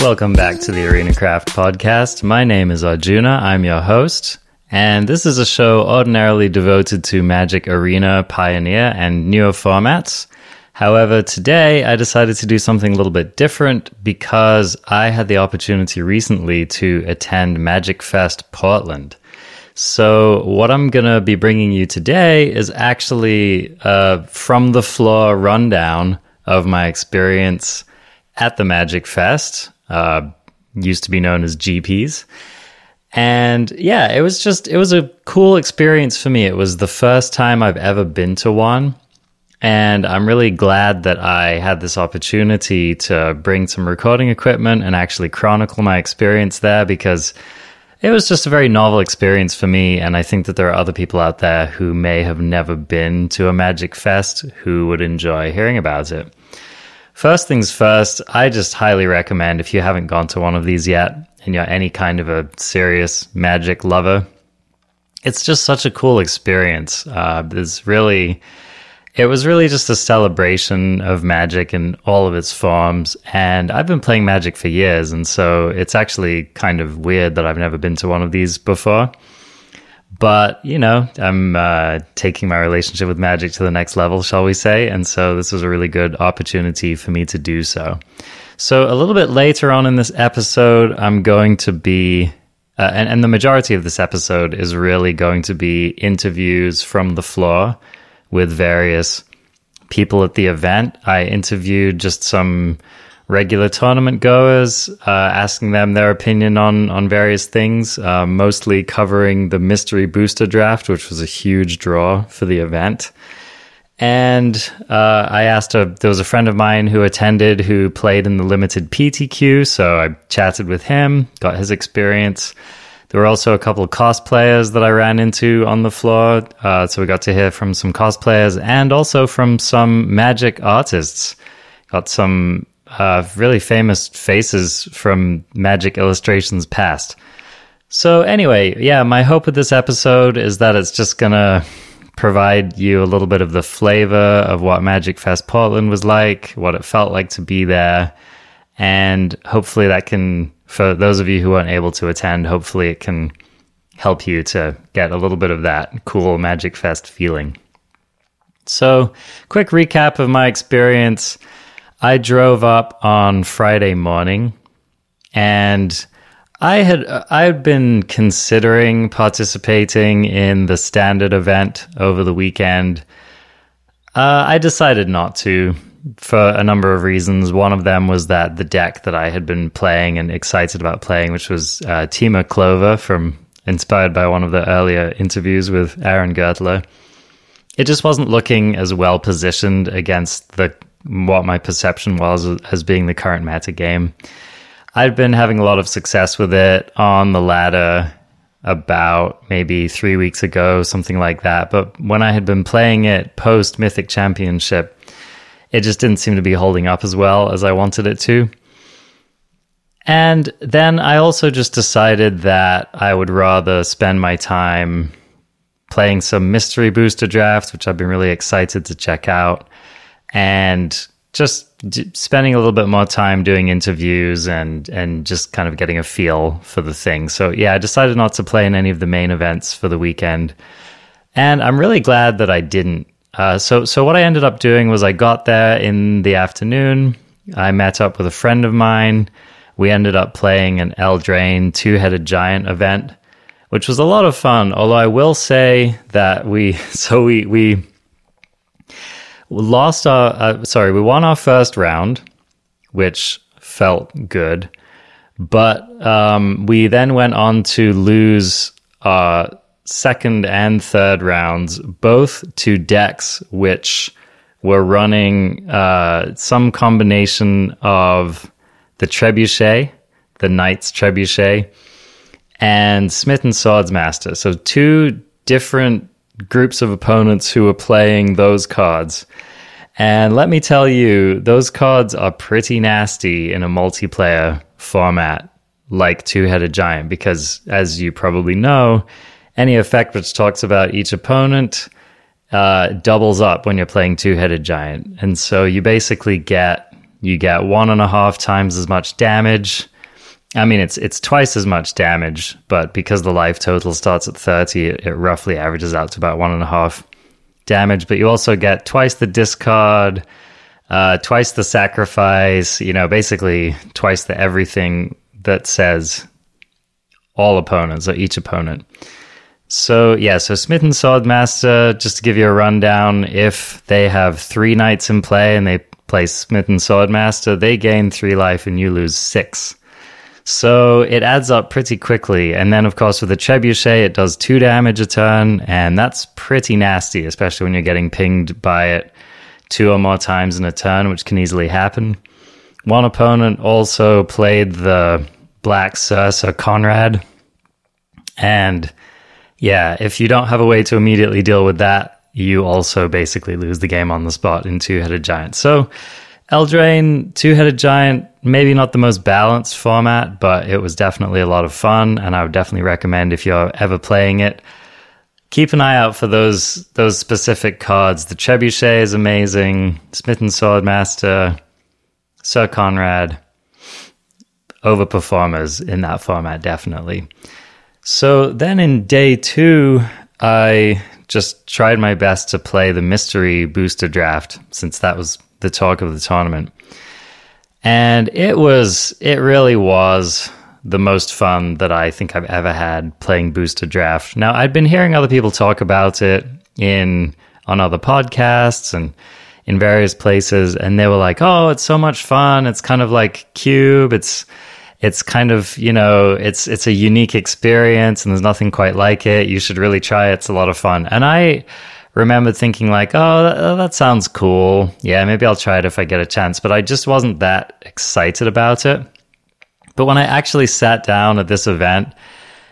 Welcome back to the Arena Craft podcast. My name is Arjuna. I'm your host. And this is a show ordinarily devoted to Magic Arena, Pioneer, and newer formats. However, today I decided to do something a little bit different because I had the opportunity recently to attend Magic Fest Portland. So, what I'm going to be bringing you today is actually a from the floor rundown of my experience at the Magic Fest, uh, used to be known as GPs. And yeah, it was just, it was a cool experience for me. It was the first time I've ever been to one. And I'm really glad that I had this opportunity to bring some recording equipment and actually chronicle my experience there because it was just a very novel experience for me. And I think that there are other people out there who may have never been to a Magic Fest who would enjoy hearing about it. First things first, I just highly recommend if you haven't gone to one of these yet and you're any kind of a serious magic lover, it's just such a cool experience. Uh, there's really, it was really just a celebration of magic in all of its forms. And I've been playing magic for years. And so it's actually kind of weird that I've never been to one of these before. But, you know, I'm uh, taking my relationship with magic to the next level, shall we say. And so this was a really good opportunity for me to do so. So, a little bit later on in this episode, I'm going to be, uh, and, and the majority of this episode is really going to be interviews from the floor with various people at the event. I interviewed just some regular tournament goers, uh, asking them their opinion on on various things, uh, mostly covering the mystery booster draft, which was a huge draw for the event. And uh, I asked a there was a friend of mine who attended who played in the limited PTQ, so I chatted with him, got his experience. There were also a couple of cosplayers that I ran into on the floor, uh, so we got to hear from some cosplayers and also from some magic artists. Got some uh, really famous faces from Magic Illustrations past. So, anyway, yeah, my hope with this episode is that it's just going to provide you a little bit of the flavor of what Magic Fest Portland was like, what it felt like to be there. And hopefully, that can, for those of you who weren't able to attend, hopefully it can help you to get a little bit of that cool Magic Fest feeling. So, quick recap of my experience. I drove up on Friday morning and I had I had been considering participating in the standard event over the weekend. Uh, I decided not to for a number of reasons. One of them was that the deck that I had been playing and excited about playing, which was uh, Temur Clover from inspired by one of the earlier interviews with Aaron Gertler, it just wasn't looking as well positioned against the what my perception was as being the current meta game. I'd been having a lot of success with it on the ladder about maybe three weeks ago, something like that. But when I had been playing it post Mythic Championship, it just didn't seem to be holding up as well as I wanted it to. And then I also just decided that I would rather spend my time playing some mystery booster drafts, which I've been really excited to check out and just d- spending a little bit more time doing interviews and and just kind of getting a feel for the thing. So yeah, I decided not to play in any of the main events for the weekend, and I'm really glad that I didn't. Uh, so so what I ended up doing was I got there in the afternoon. I met up with a friend of mine. We ended up playing an Eldraine two headed giant event, which was a lot of fun. Although I will say that we so we we lost our uh, sorry we won our first round which felt good but um, we then went on to lose our second and third rounds both to decks which were running uh, some combination of the trebuchet the knight's trebuchet and Smitten Swordmaster so two different groups of opponents who were playing those cards. And let me tell you, those cards are pretty nasty in a multiplayer format. like Two Headed Giant because, as you probably know, any effect which talks about each opponent uh, doubles up when you're playing Two Headed Giant, and so you basically get you get one and a half times as much damage. I mean, it's it's twice as much damage, but because the life total starts at thirty, it, it roughly averages out to about one and a half damage. But you also get twice the discard uh, twice the sacrifice, you know, basically twice the everything that says all opponents or each opponent. So, yeah, so Smitten Swordmaster, just to give you a rundown, if they have three knights in play and they play Smitten Swordmaster, they gain three life and you lose six. So it adds up pretty quickly. And then, of course, with the Trebuchet, it does two damage a turn, and that's pretty nasty, especially when you're getting pinged by it two or more times in a turn, which can easily happen. One opponent also played the Black Syr Konrad. And yeah, if you don't have a way to immediately deal with that, you also basically lose the game on the spot in Two Headed Giant. So, Eldraine, Two Headed Giant, maybe not the most balanced format, but it was definitely a lot of fun. And I would definitely recommend if you're ever playing it, keep an eye out for those those specific cards. The Trebuchet is amazing. Smitten Swordmaster, Syr Konrad, overperformers in that format, definitely. So then in day two, I just tried my best to play the mystery booster draft since that was the talk of the tournament. And it was, it really was the most fun that I think I've ever had playing Booster Draft. Now, I'd been hearing other people talk about it in on other podcasts and in various places, and they were like, "Oh, it's so much fun! It's kind of like Cube. It's it's kind of you know, it's it's a unique experience, and there's nothing quite like it. You should really try it. It's a lot of fun." And I remember thinking like, "Oh, that, oh, that sounds cool. Yeah, maybe I'll try it if I get a chance." But I just wasn't that excited about it. But when I actually sat down at this event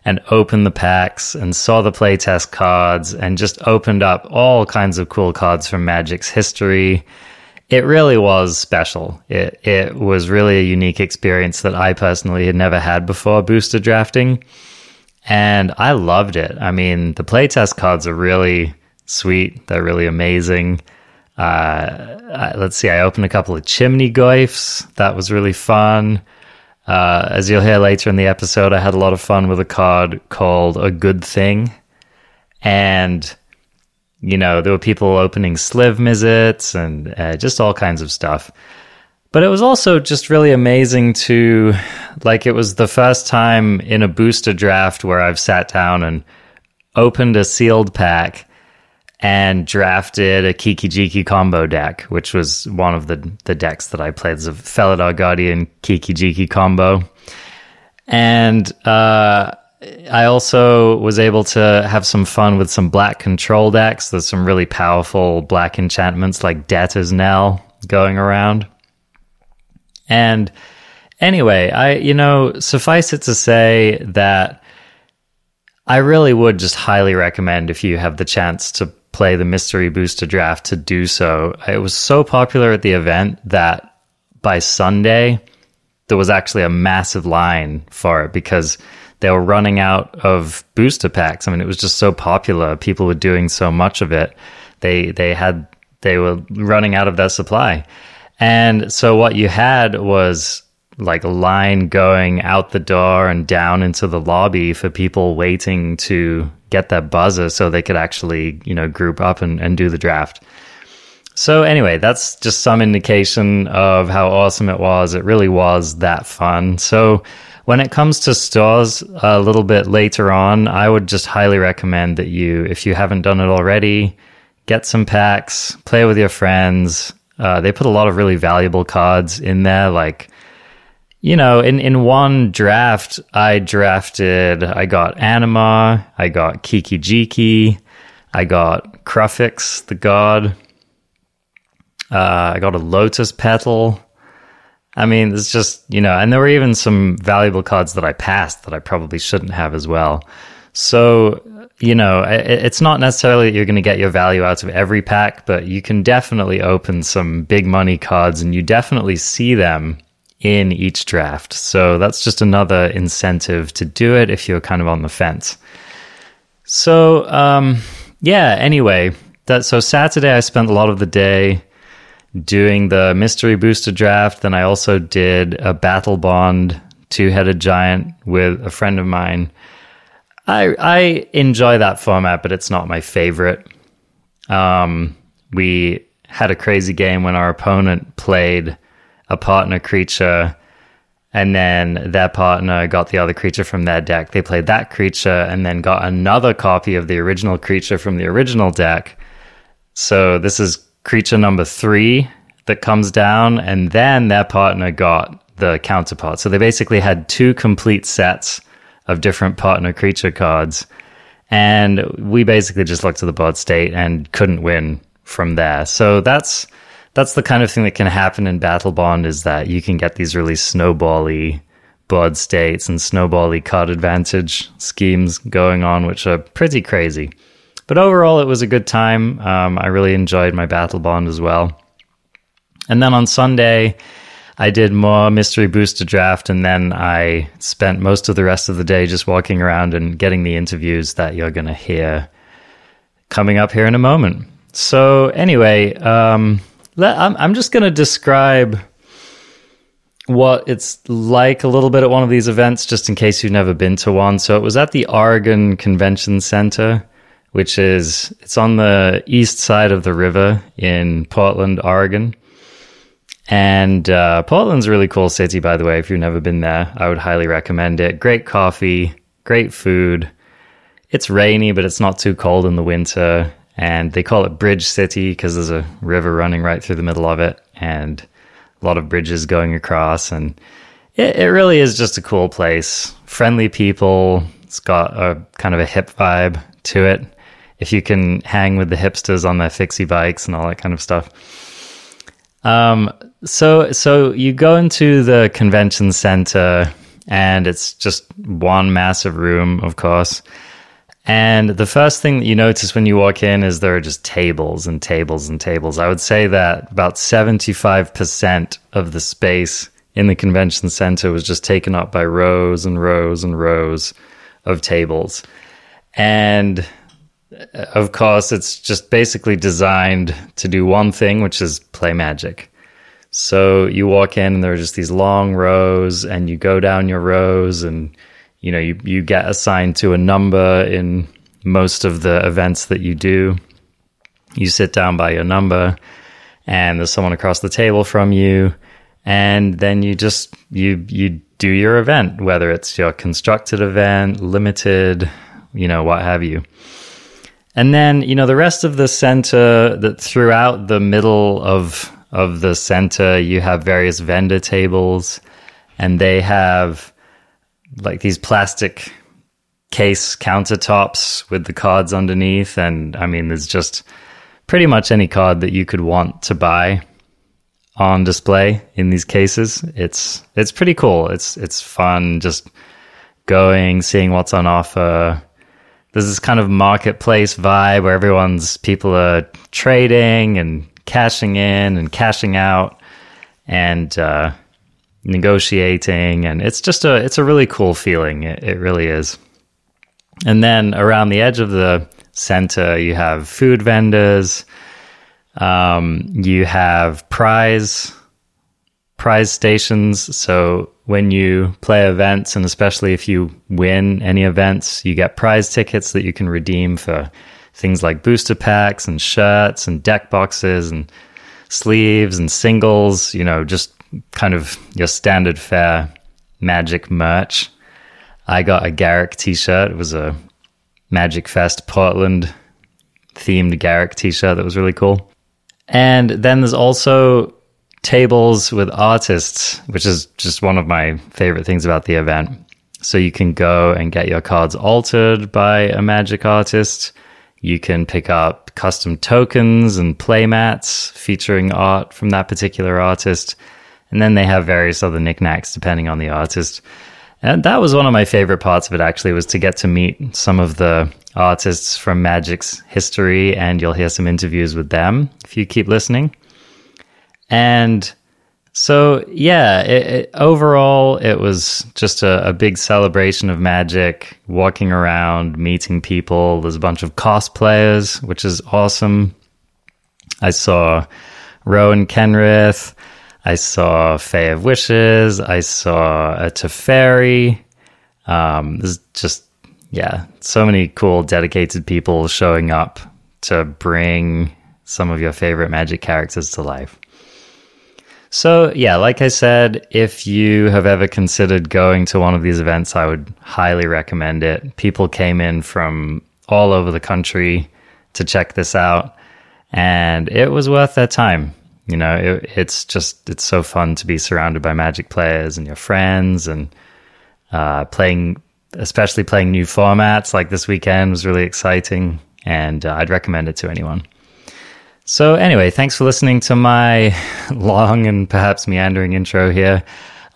and opened the packs and saw the playtest cards and just opened up all kinds of cool cards from Magic's history, it really was special. It it was really a unique experience that I personally had never had before booster drafting. And I loved it. I mean, the playtest cards are really sweet. They're really amazing. Uh, let's see, I opened a couple of Chimney Goyfs. That was really fun. Uh, as you'll hear later in the episode, I had a lot of fun with a card called A Good Thing. And, you know, there were people opening Sliv Mizzets and uh, just all kinds of stuff. But it was also just really amazing to, like, it was the first time in a booster draft where I've sat down and opened a sealed pack and drafted a Kiki Jiki combo deck, which was one of the, the decks that I played as a Felidar Guardian Kiki Jiki combo. And uh, I also was able to have some fun with some black control decks. There's some really powerful black enchantments like Debtor's Knell going around. And anyway, I, you know, suffice it to say that I really would just highly recommend if you have the chance to play the mystery booster draft to do so. It was so popular at the event that by Sunday, there was actually a massive line for it because they were running out of booster packs. I mean, it was just so popular. People were doing so much of it. They they had they were running out of their supply. And so what you had was like a line going out the door and down into the lobby for people waiting to get that buzzer so they could actually, you know, group up and, and do the draft. So anyway, that's just some indication of how awesome it was. It really was that fun. So when it comes to stores a little bit later on, I would just highly recommend that you, if you haven't done it already, get some packs, play with your friends. Uh, they put a lot of really valuable cards in there, like you know, in, in one draft, I drafted, I got Anima, I got Kiki Jiki, I got Kruphix, the god, uh, I got a Lotus Petal. I mean, it's just, you know, and there were even some valuable cards that I passed that I probably shouldn't have as well. So, you know, it, it's not necessarily that you're going to get your value out of every pack, but you can definitely open some big money cards and you definitely see them in each draft. So that's just another incentive to do it if you're kind of on the fence. So, um, yeah, anyway, that so Saturday I spent a lot of the day doing the mystery booster draft. Then I also did a Battlebond two headed giant with a friend of mine. I I enjoy that format, but it's not my favorite. Um, we had a crazy game when our opponent played a partner creature and then their partner got the other creature from their deck. They played that creature and then got another copy of the original creature from the original deck. So this is creature number three that comes down, and then their partner got the counterpart. So they basically had two complete sets of different partner creature cards. And we basically just looked at the board state and couldn't win from there. So that's that's the kind of thing that can happen in Battlebond is that you can get these really snowbally board states and snowbally card advantage schemes going on, which are pretty crazy. But overall, it was a good time. Um, I really enjoyed my Battlebond as well. And then on Sunday, I did more mystery booster draft, and then I spent most of the rest of the day just walking around and getting the interviews that you're going to hear coming up here in a moment. So, anyway, um, I'm, I'm just going to describe what it's like a little bit at one of these events, just in case you've never been to one. So, it was at the Oregon Convention Center, which is it's on the east side of the river in Portland, Oregon. And uh, Portland's a really cool city, by the way. If you've never been there, I would highly recommend it. Great coffee, great food. It's rainy, but it's not too cold in the winter. And they call it Bridge City because there's a river running right through the middle of it and a lot of bridges going across. And it, it really is just a cool place. Friendly people. It's got a kind of a hip vibe to it. If you can hang with the hipsters on their fixie bikes and all that kind of stuff. Um, so so you go into the convention center and it's just one massive room, of course. And the first thing that you notice when you walk in is there are just tables and tables and tables. I would say that about 75% of the space in the convention center was just taken up by rows and rows and rows of tables. And of course, it's just basically designed to do one thing, which is play magic. So you walk in and there are just these long rows, and you go down your rows, and you know you you get assigned to a number in most of the events that you do. You sit down by your number, and there's someone across the table from you, and then you just you you do your event, whether it's your constructed event, limited, you know, what have you. And then, you know, the rest of the center that throughout the middle of of the center, you have various vendor tables and they have like these plastic case countertops with the cards underneath and I mean there's just pretty much any card that you could want to buy on display in these cases. It's it's pretty cool. It's it's fun just going, seeing what's on offer, there's this kind of marketplace vibe where everyone's people are trading and cashing in and cashing out and uh, negotiating, and it's just a it's a really cool feeling. It, it really is. And then around the edge of the center, you have food vendors. Um, you have prize prize stations. So when you play events, and especially if you win any events, you get prize tickets that you can redeem for things like booster packs and shirts and deck boxes and sleeves and singles, you know, just kind of your standard fare magic merch. I got a Garruk t shirt. It was a Magic Fest Portland themed Garruk t shirt that was really cool. And then there's also tables with artists, which is just one of my favorite things about the event. So you can go and get your cards altered by a magic artist. You can pick up custom tokens and playmats featuring art from that particular artist. And then they have various other knickknacks depending on the artist. And that was one of my favorite parts of it actually was to get to meet some of the artists from Magic's history and you'll hear some interviews with them if you keep listening. And So yeah, it, it, overall, it was just a, a, big celebration of magic. Walking around, meeting people. There's a bunch of cosplayers, which is awesome. I saw Rowan Kenrith. I saw Fae of Wishes. I saw a Teferi. Um, there's just yeah, so many cool dedicated people showing up to bring some of your favorite magic characters to life. So, yeah, like I said, if you have ever considered going to one of these events, I would highly recommend it. People came in from all over the country to check this out, and it was worth their time. You know, it, it's just, it's so fun to be surrounded by magic players and your friends and uh, playing, especially playing new formats like this weekend was really exciting, and uh, I'd recommend it to anyone. So, anyway, thanks for listening to my long and perhaps meandering intro here.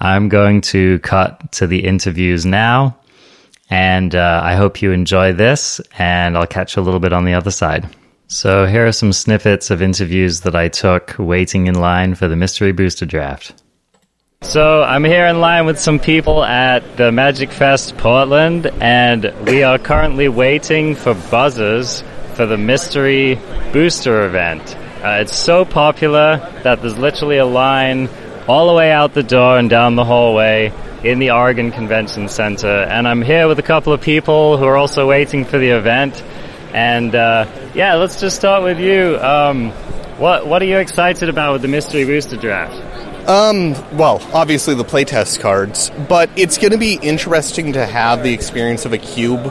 I'm going to cut to the interviews now, and uh, I hope you enjoy this, and I'll catch you a little bit on the other side. So, here are some snippets of interviews that I took waiting in line for the Mystery Booster Draft. So, I'm here in line with some people at the Magic Fest Portland, and we are currently waiting for buzzers for the mystery booster event. Uh, it's so popular that there's literally a line all the way out the door and down the hallway in the Oregon Convention Center. And I'm here with a couple of people who are also waiting for the event. And uh, yeah, let's just start with you. Um, what what are you excited about with the mystery booster draft? Um, well, obviously the playtest cards, but it's going to be interesting to have the experience of a cube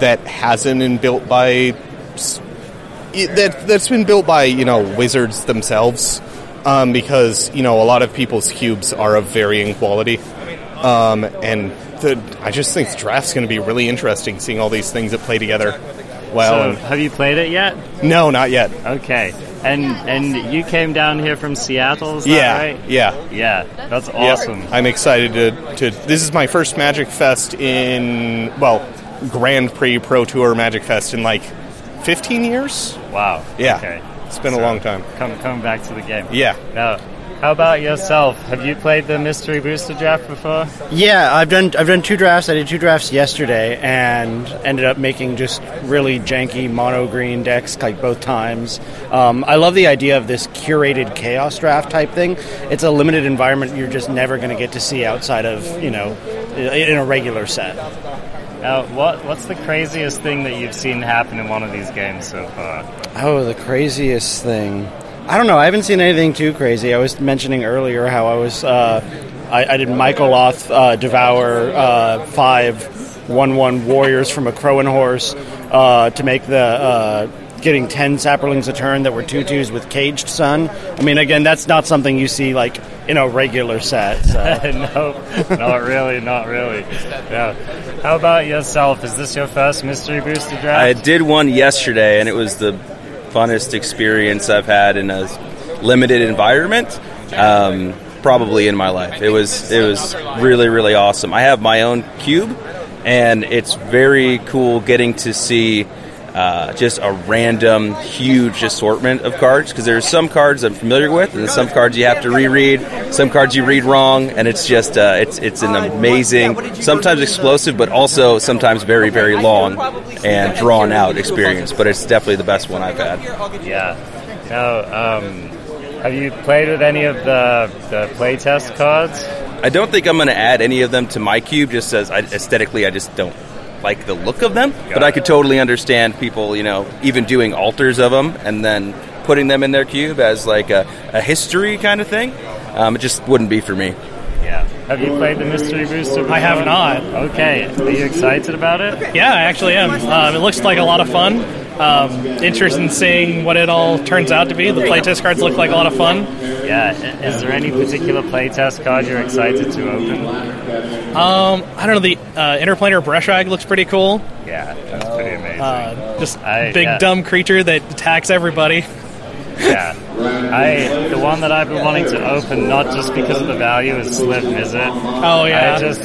that hasn't been built by that that's been built by you know wizards themselves, um, because you know a lot of people's cubes are of varying quality, um, and the, I just think the draft's going to be really interesting, seeing all these things that play together. Well, so, have you played it yet? No, not yet. Okay, and and you came down here from Seattle, yeah, right? Yeah, yeah, that's awesome. Yeah, I'm excited to to. This is my first Magic Fest in well, Grand Prix Pro Tour Magic Fest in like 15 years. Wow. Yeah. Okay. It's been so a long time. Come, coming back to the game. Yeah. Now, how about yourself? Have you played the mystery booster draft before? Yeah, I've done. I've done two drafts. I did two drafts yesterday, and ended up making just really janky mono green decks like both times. Um, I love the idea of this curated chaos draft type thing. It's a limited environment you're just never going to get to see outside of you know in a regular set. Now, what what's the craziest thing that you've seen happen in one of these games so far? Oh, the craziest thing. I don't know. I haven't seen anything too crazy. I was mentioning earlier how I was. Uh, I, I, did Mycoloth uh, devour uh, five one one warriors from a Crowan horse uh, to make the uh, getting 10 saprolings a turn that were tutus with caged sun. I mean, again, that's not something you see like in a regular set. So. no, not really, not really. Yeah. How about yourself? Is this your first mystery booster draft? I did one yesterday, and it was the funnest experience I've had in a limited environment. Um, probably in my life. It was it was really really awesome. I have my own cube, and it's very cool getting to see uh, just a random, huge assortment of cards because there's some cards I'm familiar with, and some cards you have to reread. Some cards you read wrong, and it's just uh, it's it's an amazing, sometimes explosive, but also sometimes very very long and drawn out experience. But it's definitely the best one I've had. Yeah. Now, um, have you played with any of the the playtest cards? I don't think I'm going to add any of them to my cube, just as I, aesthetically, I just don't like the look of them, Got but I could totally understand people, you know, even doing alters of them and then putting them in their cube as like a, a history kind of thing. Um, it just wouldn't be for me. Yeah. Have you played the Mystery Booster? I have not. Okay. Are you excited about it? Yeah, I actually am. Um, it looks like a lot of fun. Um, interested in seeing what it all turns out to be. The playtest cards look like a lot of fun. Yeah. Is there any particular playtest card you're excited to open? Um, I don't know. The uh, Interplanar Brushwagg looks pretty cool. Yeah, that's pretty amazing. Uh, just I, big yeah. dumb creature that attacks everybody. yeah, I the one that I've been wanting to open not just because of the value is Sliv Mizzet. Oh yeah, I just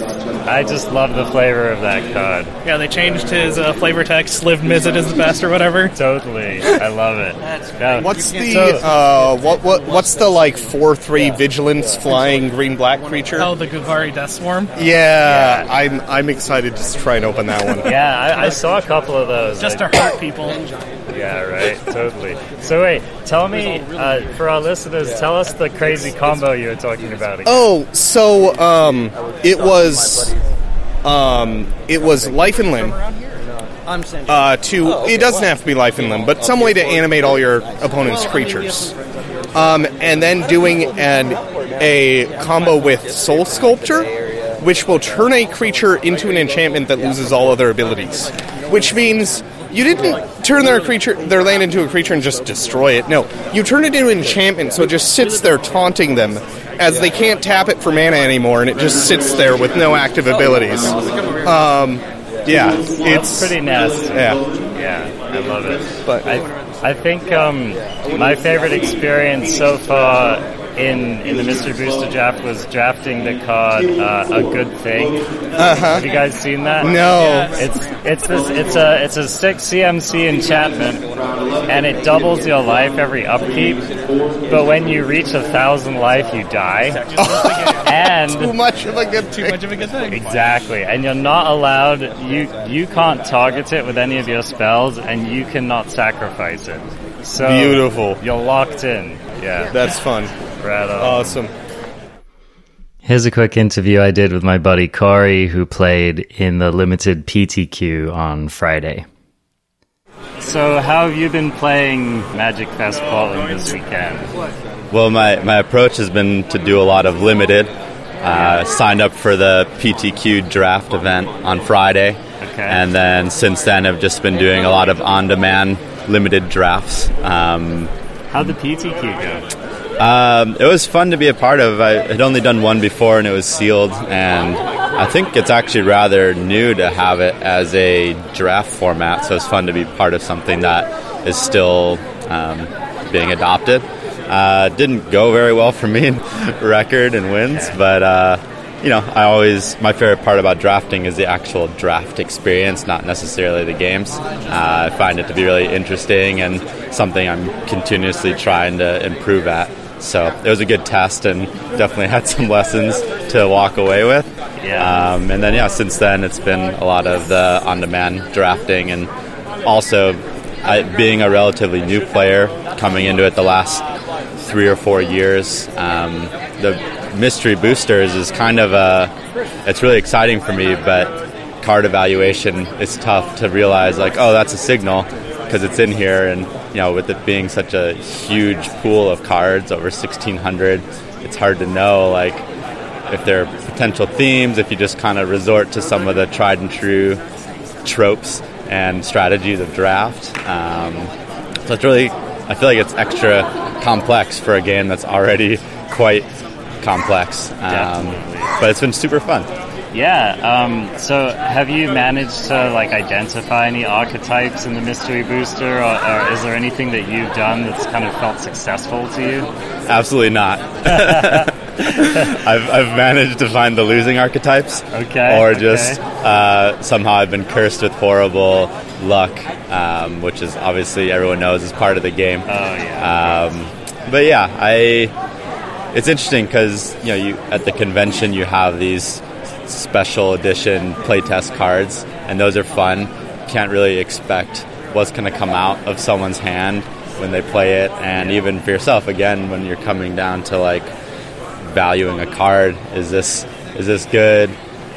I just love the flavor of that card. yeah. They changed his uh, flavor text. Live Mizzet is the best or whatever. Totally, I love it. Yeah. What's the So- uh, what what what's the like four three vigilance flying green black creature? Oh, the Golgari Death Swarm. Yeah, I'm I'm excited to try and open that one. Yeah, I, I saw a couple of those. Just I- to hurt people. Yeah, right. Totally. So wait, tell me uh, for our listeners, tell us the crazy combo you were talking about. Again. Oh, so um, it was um, it was life and limb. I'm sending. Uh, to it doesn't have to be life and limb, but some way to animate all your opponent's creatures. Um, and then doing an a combo with Soul Sculptor, which will turn a creature into an enchantment that loses all other abilities. Which means you didn't turn their creature their land into a creature and just destroy it. No, you turn it into an enchantment, so it just sits there taunting them as they can't tap it for mana anymore, and it just sits there with no active abilities. Um, yeah, It's it's pretty nasty. yeah. Yeah, I love it. But- I, I think um, my favorite experience so far in in the Mystery Booster draft was drafting the card uh, "A Good Thing." Uh-huh. Have you guys seen that? No. It's it's this it's a it's a six CMC enchantment, and it doubles your life every upkeep. But when you reach a thousand life, you die. and Too much of a good Too much of a good thing. Exactly, and you're not allowed. You you can't target it with any of your spells, and you cannot sacrifice it. So Beautiful. You're locked in. Yeah, That's fun. Right on. Awesome. Here's a quick interview I did with my buddy Corey, who played in the limited PTQ on Friday. So, how have you been playing Magic Fest Portland this weekend? Well, my, my approach has been to do a lot of limited. Uh, signed up for the PTQ draft event on Friday. Okay. And then since then, I've just been doing a lot of on demand limited drafts. Um, How'd the PTQ go? Um, it was fun to be a part of. I had only done one before and it was sealed. And I think it's actually rather new to have it as a draft format. So it's fun to be part of something that is still um, being adopted. Uh, didn't go very well for me in record and wins, but uh, you know, I always my favorite part about drafting is the actual draft experience, not necessarily the games. Uh, I find it to be really interesting and something I'm continuously trying to improve at. So it was a good test and definitely had some lessons to walk away with. Yeah. Um, and then yeah, since then it's been a lot of the on-demand drafting and also I, being a relatively new player coming into it the last three or four years. Um, the mystery boosters is kind of a it's really exciting for me, but card evaluation is tough to realize like oh that's a signal because it's in here and you know with it being such a huge pool of cards over 1600 it's hard to know like if there are potential themes if you just kind of resort to some of the tried and true tropes and strategies of draft. Um, so it's really i feel like it's extra complex for a game that's already quite complex. Um, but it's been super fun Yeah. Um, so, have you managed to like identify any archetypes in the Mystery Booster, or, or is there anything that you've done that's kind of felt successful to you? Absolutely not. I've, I've managed to find the losing archetypes. Okay, Or okay. just uh, somehow I've been cursed with horrible luck, um, which is obviously everyone knows is part of the game. Oh yeah. Um, but yeah, I. It's interesting because you know you at the convention you have these special edition playtest cards, and those are fun. Can't really expect what's going to come out of someone's hand when they play it, and even for yourself, again, when you're coming down to like valuing a card, is this is this good?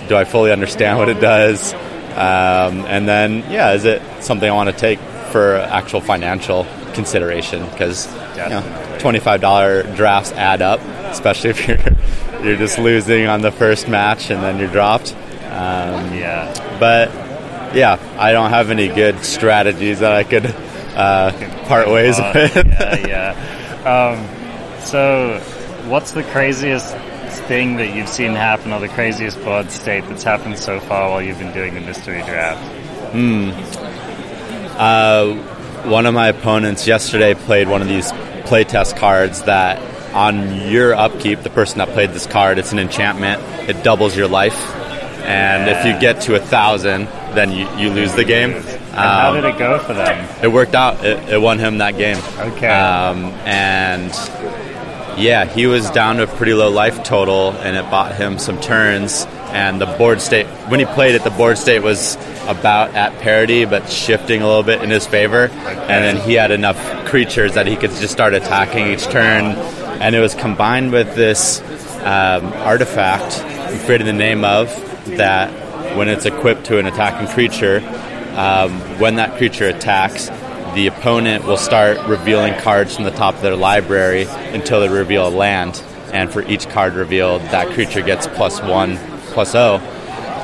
Do I fully understand what it does? Um, and then, yeah, is it something I want to take for actual financial consideration? Because you know, twenty-five dollar drafts add up, especially if you're you're just losing on the first match and then you're dropped. Um, yeah. but yeah, I don't have any good strategies that I could uh, part ways Uh, with. yeah, yeah. Um, so, what's the craziest thing that you've seen happen, or the craziest board state that's happened so far while you've been doing the mystery draft? Hmm. Uh, one of my opponents yesterday played one of these playtest cards that on your upkeep, the person that played this card, it's an enchantment. It doubles your life, and if you get to a thousand, then you, you lose the game. And how did it go for them? It worked out. It, it won him that game. Okay. Um, and yeah, he was down to a pretty low life total, and it bought him some turns. And the board state, when he played it, the board state was about at parity, but shifting a little bit in his favor. And then he had enough creatures that he could just start attacking each turn. And it was combined with this um, artifact created the name of that when it's equipped to an attacking creature, um, when that creature attacks, the opponent will start revealing cards from the top of their library until they reveal a land. And for each card revealed, that creature gets plus one, plus O.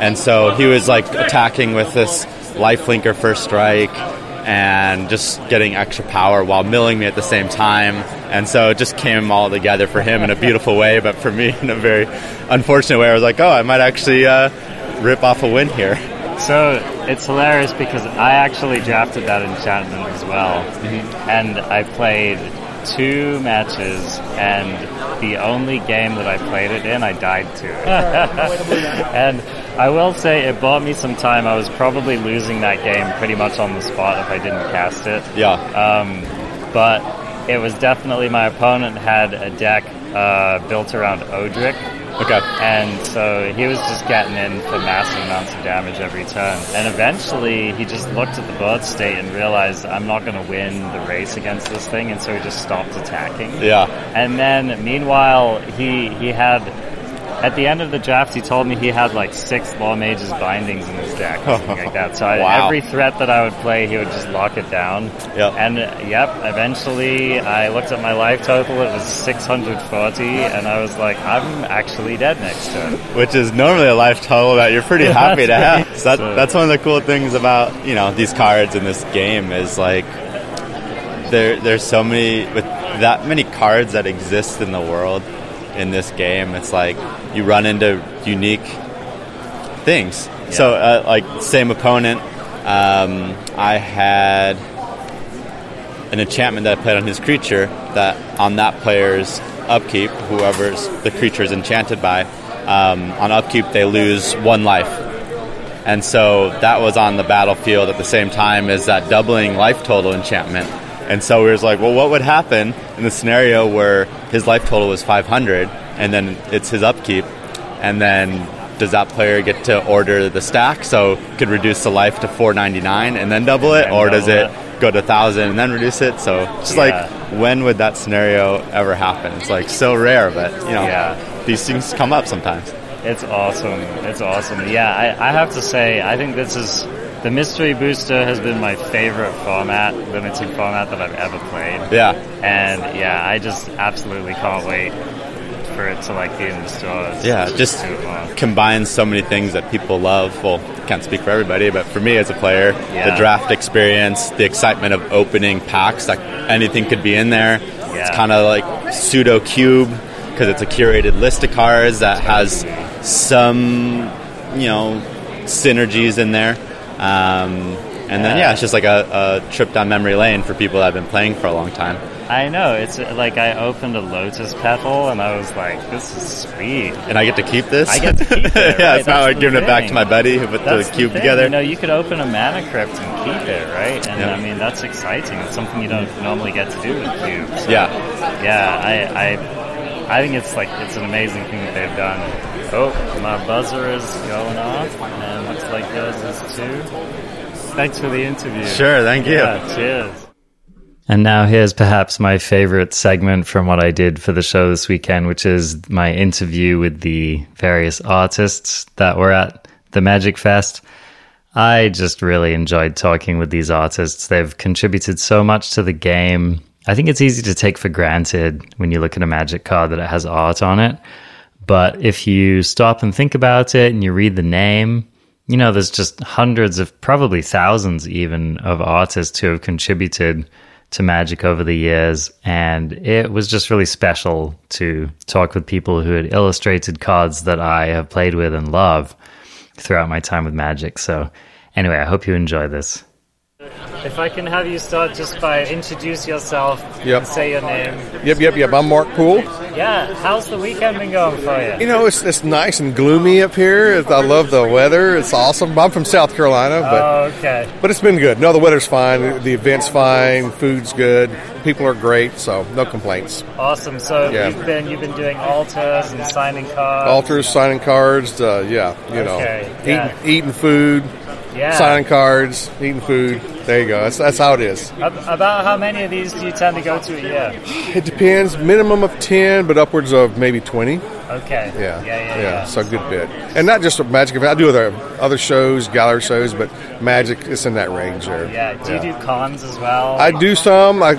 And so he was like attacking with this lifelinker first strike and just getting extra power while milling me at the same time. And so it just came all together for him in a beautiful way, but for me in a very unfortunate way. I was like, oh, I might actually uh, rip off a win here. So it's hilarious because I actually drafted that enchantment as well, and I played two matches, and the only game that I played it in, I died to it. and I will say it bought me some time. I was probably losing that game pretty much on the spot if I didn't cast it. Yeah. Um, but it was definitely my opponent had a deck uh, built around Odric. Okay. And so he was just getting in for massive amounts of damage every turn. And eventually he just looked at the bird state and realized I'm not going to win the race against this thing. And so he just stopped attacking. Yeah. And then meanwhile, he, he had, at the end of the draft, he told me he had like six Lawmage's Bindings in his deck, or something like that. So I, Wow. every threat that I would play, he would just lock it down. Yep. And uh, yep, eventually I looked at my life total. It was 640, and I was like, I'm actually dead next turn. Which is normally a life total that you're pretty happy to have. So that, So- that's one of the cool things about you know these cards in this game is like there there's so many with that many cards that exist in the world in this game. It's like you run into unique things. So uh, like same opponent, um, I had an enchantment that I played on his creature that on that player's upkeep, whoever's the creature is enchanted by, um, on upkeep they lose one life. And so that was on the battlefield at the same time as that doubling life total enchantment. And so we was like, well, what would happen in the scenario where his life total was 500 and then it's his upkeep? And then does that player get to order the stack so could reduce the life to 499 and then double it? Or does it go to 1000 and then reduce it? So just Yeah. like, when would that scenario ever happen? It's like so rare, but you know, Yeah. these things come up sometimes. It's awesome. It's awesome. Yeah, I, I have to say, I think this is the Mystery Booster has been my favorite format, limited format that I've ever played. Yeah. And yeah, I just absolutely can't wait for it to like be in the stores. Yeah, just combines so many things that people love. Well, can't speak for everybody, but for me as a player, Yeah. the draft experience, the excitement of opening packs, that anything could be in there. It's kind of like pseudo cube because it's a curated list of cards that has some, you know, synergies in there. Um, and then yeah, it's just like a, a trip down memory lane for people that have been playing for a long time. I know. It's uh, like I opened a lotus petal and I was like, this is sweet. And I get to keep this. I get to keep it, yeah, right? it's not like the giving it back to my buddy who put That's the cube thing, together. You know, you could open a mana crypt and keep it, right? And Yeah. I mean, that's exciting. It's something you don't normally get to do with cubes. So, Yeah. yeah. I, I, I think it's like it's an amazing thing that they've done. Oh, my buzzer is going off, and looks like yours is too. Thanks for the interview. Sure, thank you. Yeah, cheers. And now here's perhaps my favorite segment from what I did for the show this weekend, which is my interview with the various artists that were at the Magic Fest. I just really enjoyed talking with these artists. They've contributed so much to the game. I think it's easy to take for granted when you look at a Magic card that it has art on it. But if you stop and think about it and you read the name, you know, there's just hundreds of, probably thousands even, of artists who have contributed to Magic over the years. And it was just really special to talk with people who had illustrated cards that I have played with and love throughout my time with Magic. So, anyway, I hope you enjoy this. If I can have you start just by introduce yourself Yep. and say your name. Yep, yep, yep. I'm Mark Poole. Yeah, how's the weekend been going for you? You know, it's, it's nice and gloomy up here. I love the weather. It's awesome. I'm from South Carolina, but Oh, okay. but it's been good. No, the weather's fine. The event's fine. Food's good. People are great, so no complaints. Awesome. So Yeah. you've been you've been doing alters and signing cards. Alters, signing cards. Uh, yeah, you know, Okay, eating, eating food, Yeah. signing cards, eating food. There you go. That's, that's how it is. About how many of these do you tend to go to a year? It depends. Minimum of ten, but upwards of maybe twenty. Okay. Yeah, Yeah, yeah, yeah. So a good bit, and not just a magic event. I do other other shows, gallery shows, but magic is in that range there. Yeah. Do you do cons as well? I do some. I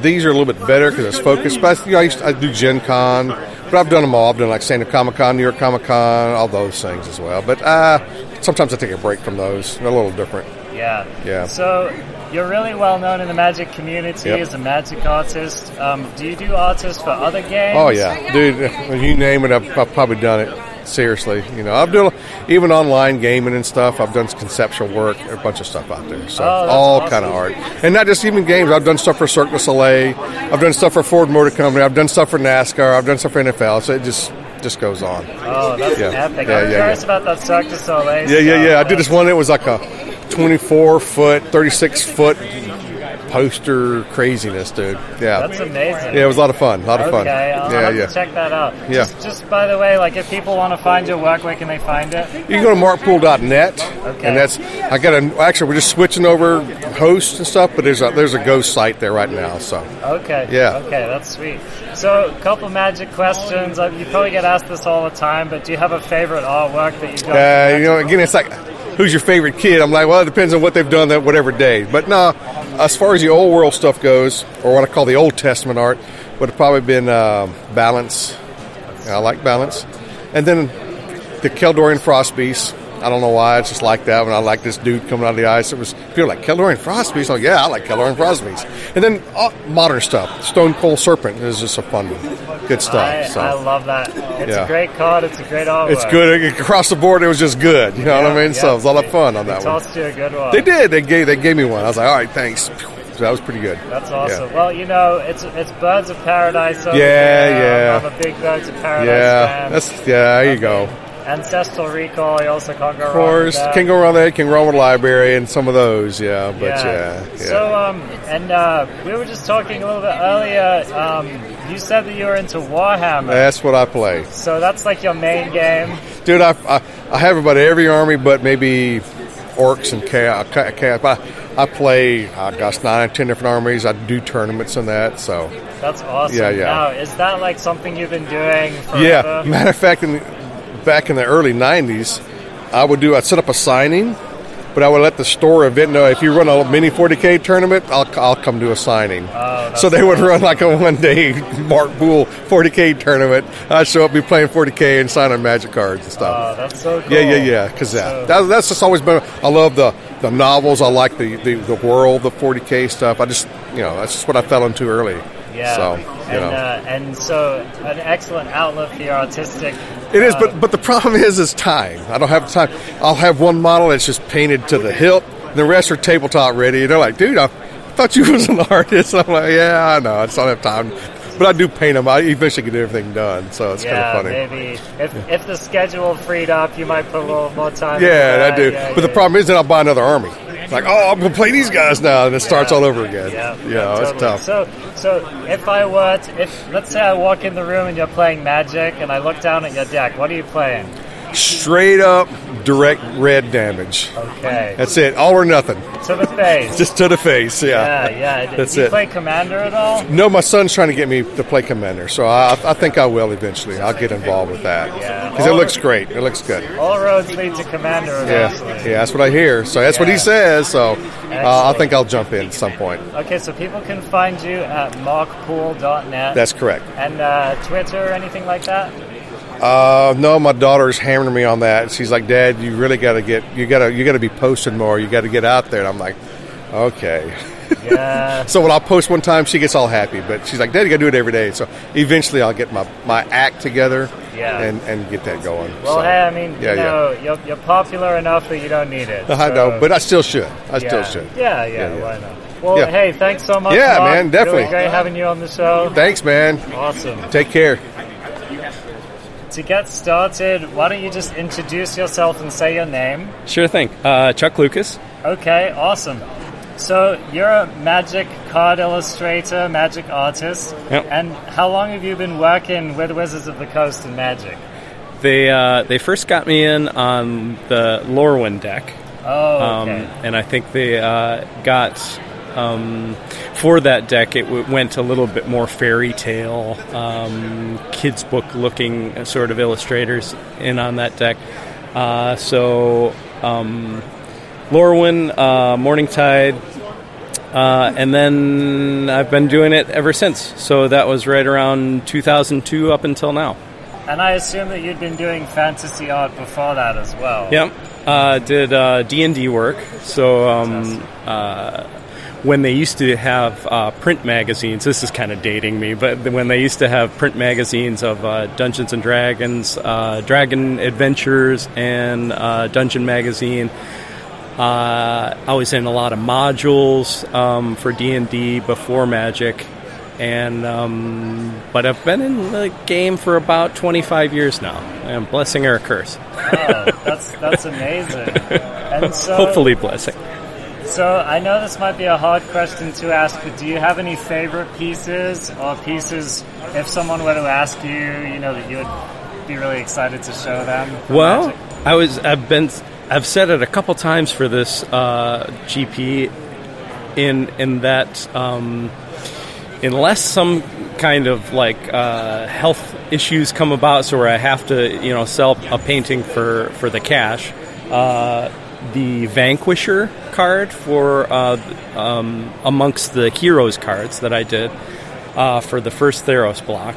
these are a little bit better because it's focused. But you know, I, used to, I do Gen Con, but I've done them all. I've done like San Diego Comic Con, New York Comic Con, all those things as well. But uh, sometimes I take a break from those. They're a little different. Yeah. Yeah. So you're really well known in the magic community Yep. as a magic artist. Um, do you do artists for other games? Oh yeah, dude. You name it, I've, I've probably done it. Seriously, you know, I've done even online gaming and stuff. I've done conceptual work, a bunch of stuff out there. So Oh, all awesome. kind of art, and not just even games. I've done stuff for Cirque du Soleil. I've done stuff for Ford Motor Company. I've done stuff for NASCAR. I've done stuff for NFL. So it just just goes on. Oh, that's Yeah. epic. Yeah, I'm yeah, curious yeah. about that Cirque du Soleil. Yeah, yeah, yeah. I did this one. It was like a 24 foot, 36 foot poster craziness, dude. Yeah. That's amazing. Yeah, it was a lot of fun. A lot of fun. Okay, I'll yeah, have yeah. to check that out. Yeah. Just, just by the way, like if people want to find your work, where can they find it? You can go to markpool.net, Okay. and that's I got a actually we're just switching over hosts and stuff, but there's a there's a ghost site there right now. So Okay. Yeah. Okay, that's sweet. So, a couple magic questions. Uh, You probably get asked this all the time, but do you have a favorite artwork that you've done? uh, you know, again, it's like who's your favorite kid? I'm like, well, it depends on what they've done that whatever day. But no, as far as the old world stuff goes, or what I call the Old Testament art, would have probably been uh, Balance. I like Balance, and then the Kjeldoran Frostbeast. I don't know why. It's just like that. When I like this dude coming out of the ice, it was people like Kjeldoran and. I'm like, yeah, I like Kjeldoran and Beast. And then uh, modern stuff. Stonecoil Serpent is just a fun one. Good stuff. I, so. I love that. It's Yeah. a great card. It's a great artwork. it's good across the board. It was just good. You know what I mean? So it was a lot of fun on that one. tossed you a good one. They did. They gave they gave me one. I was like, all right, thanks. So that was pretty good. That's awesome. Yeah. Well, you know, it's it's Birds of Paradise. Yeah, there. yeah. I'm a big Birds of Paradise Yeah, fan. that's yeah. There you go. Ancestral Recall. You also can't go Of course, that. can go around there. Can go around with the library and some of those. Yeah, but yeah, yeah. So, um, and uh, we were just talking a little bit earlier. Um, you said that you were into Warhammer. that's what I play, So that's like your main game. dude. I, I I have about every army, but maybe orcs and chaos. Ca- chaos. I, I play, uh, gosh, nine, ten different armies. I do tournaments and that. So That's awesome. Yeah, yeah. Now, is that like something you've been doing forever? Yeah, matter of fact, in the, back in the early '90s, I would do. I'd set up a signing, but I would let the store event know if you run a mini 40k tournament, I'll I'll come do a signing. Oh, so they would run like a one day Mark Poole 40k tournament. I'd show up, be playing 40k, and signing magic cards and stuff. Oh, that's so cool. Yeah, yeah, yeah. Because that, So- that, that's just always been. I love the the novels. I like the, the the world, the 40k stuff. I just you know that's just what I fell into early. Yeah. So and, uh, and so an excellent outlet for your artistic. It is, uh, but but the problem is, is time. I don't have time. I'll have one model that's just painted to the hilt. And the rest are tabletop ready. And they're like, dude, I thought you was an artist. I'm like, yeah, I know. I just don't have time. But I do paint them. I eventually get everything done. So it's yeah, kind of funny. maybe if, if the schedule freed up, you might put a little more time. Yeah, I do. Yeah, but the yeah. problem is, then I'll buy another army. It's like, oh, I'm gonna play these guys now, and it starts all over again. Yeah, yeah, it's totally. tough. So, so if I were, to, if let's say I walk in the room and you're playing Magic, and I look down at your deck, what are you playing? Straight up direct red damage. Okay, That's it. All or nothing. to the face. Just to the face. Yeah. yeah, yeah. That's Do you it. play Commander at all? No, my son's trying to get me to play Commander, so I, I think I will eventually. I'll get involved with that Yeah. because it looks great. It looks good. All roads lead to Commander Yeah, eventually. yeah, that's what I hear. So that's what he says. So uh, I think I'll jump in at some point. Okay, so people can find you at markpool.net. That's correct. and uh, Twitter or anything like that. Uh, no, my daughter's hammering me on that. She's like, "Dad, you really got to get you got to you got to be posting more. You got to get out there." And I'm like, "Okay." Yeah. So when I'll post one time, she gets all happy. But she's like, "Dad, you got to do it every day." So eventually, I'll get my my act together yeah. and, and get that going. Well, so, hey, I mean, yeah, you know, yeah. you're, you're popular enough that you don't need it. I know, but I still should. I still should. Yeah, yeah, yeah, why not? Well, yeah. hey, thanks so much. Yeah, Mark. man, definitely. Really great having you on the show. Thanks, man. Awesome. Take care. To get started, why don't you just introduce yourself and say your name? Sure thing. Uh, Chuck Lukacs. Okay, awesome. So you're a magic card illustrator, magic artist. Yep. And how long have you been working with Wizards of the Coast and Magic? They uh, they first got me in on the Lorwyn deck. Oh, okay. Um, and I think they uh, got um, for that deck, it w- went a little bit more fairy tale, um, kids' book looking sort of illustrators in on that deck. Uh, so, um, Lorwyn, uh, Morningtide, uh, and then I've been doing it ever since. So that was right around 2002 up until now. And I assume that you'd been doing fantasy art before that as well. Yep, uh, did uh, D and D work. So um, uh, when they used to have uh, print magazines, this is kind of dating me, but when they used to have print magazines of uh, Dungeons and Dragons, uh, Dragon Adventures, and uh, Dungeon Magazine, uh, I was in a lot of modules um, for D and D before Magic, and um, but I've been in the game for about 25 years now. And blessing or a curse. oh, that's that's amazing. And so, hopefully blessing. So I know this might be a hard question to ask, but do you have any favorite pieces or pieces if someone were to ask you, you know, that you would be really excited to show them? Well, Magic? I was I've been I've said it a couple times for this uh, GP in in that um, unless some kind of like uh, health issues come about, so where I have to you know sell a painting for for the cash. Uh, the Vanquisher card for uh, um, amongst the Heroes cards that I did uh, for the first Theros block.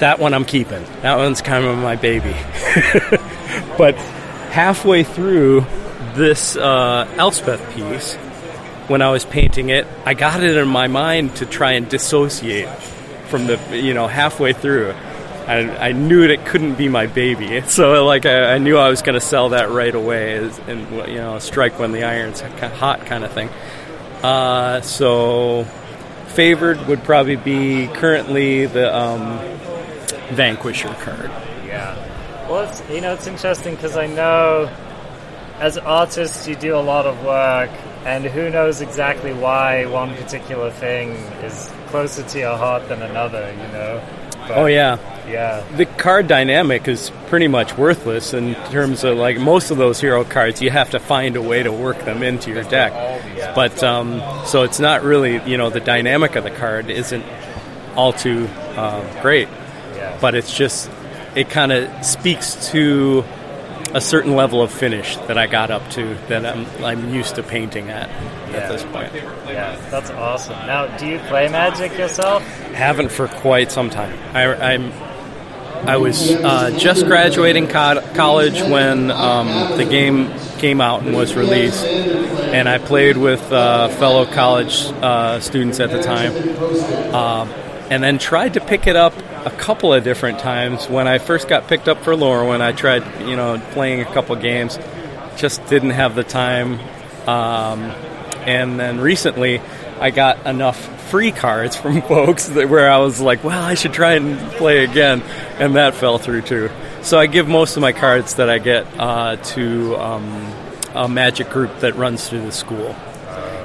That one I'm keeping. That one's kind of my baby. but halfway through this uh, Elspeth piece, when I was painting it, I got it in my mind to try and dissociate from the, you know, halfway through. I, I knew it couldn't be my baby. So like I, I knew I was going to sell that right away, and you know, strike when the iron's hot kind of thing. Uh, so favored would probably be currently the um, Vanquisher card. Yeah. Well, it's, you know, it's interesting because I know as artists you do a lot of work, and who knows exactly why one particular thing is closer to your heart than another. You know. But, oh yeah, yeah. The card dynamic is pretty much worthless in terms of like most of those hero cards. You have to find a way to work them into your deck. But um, so it's not really you know the dynamic of the card isn't all too uh, great. But it's just it kind of speaks to a certain level of finish that I got up to that I'm, I'm used to painting at yeah. at this point. Yeah, that's awesome. Now, do you play Magic yourself? Haven't for quite some time. I, am I was uh, just graduating co- college when um, the game came out and was released, and I played with uh, fellow college uh, students at the time, um, and then tried to pick it up a couple of different times. When I first got picked up for Lorwyn, I tried, you know, playing a couple games, just didn't have the time, um, and then recently I got enough free cards from folks that where I was like, well, I should try and play again, and that fell through too. So I give most of my cards that I get uh, to um, a magic group that runs through the school,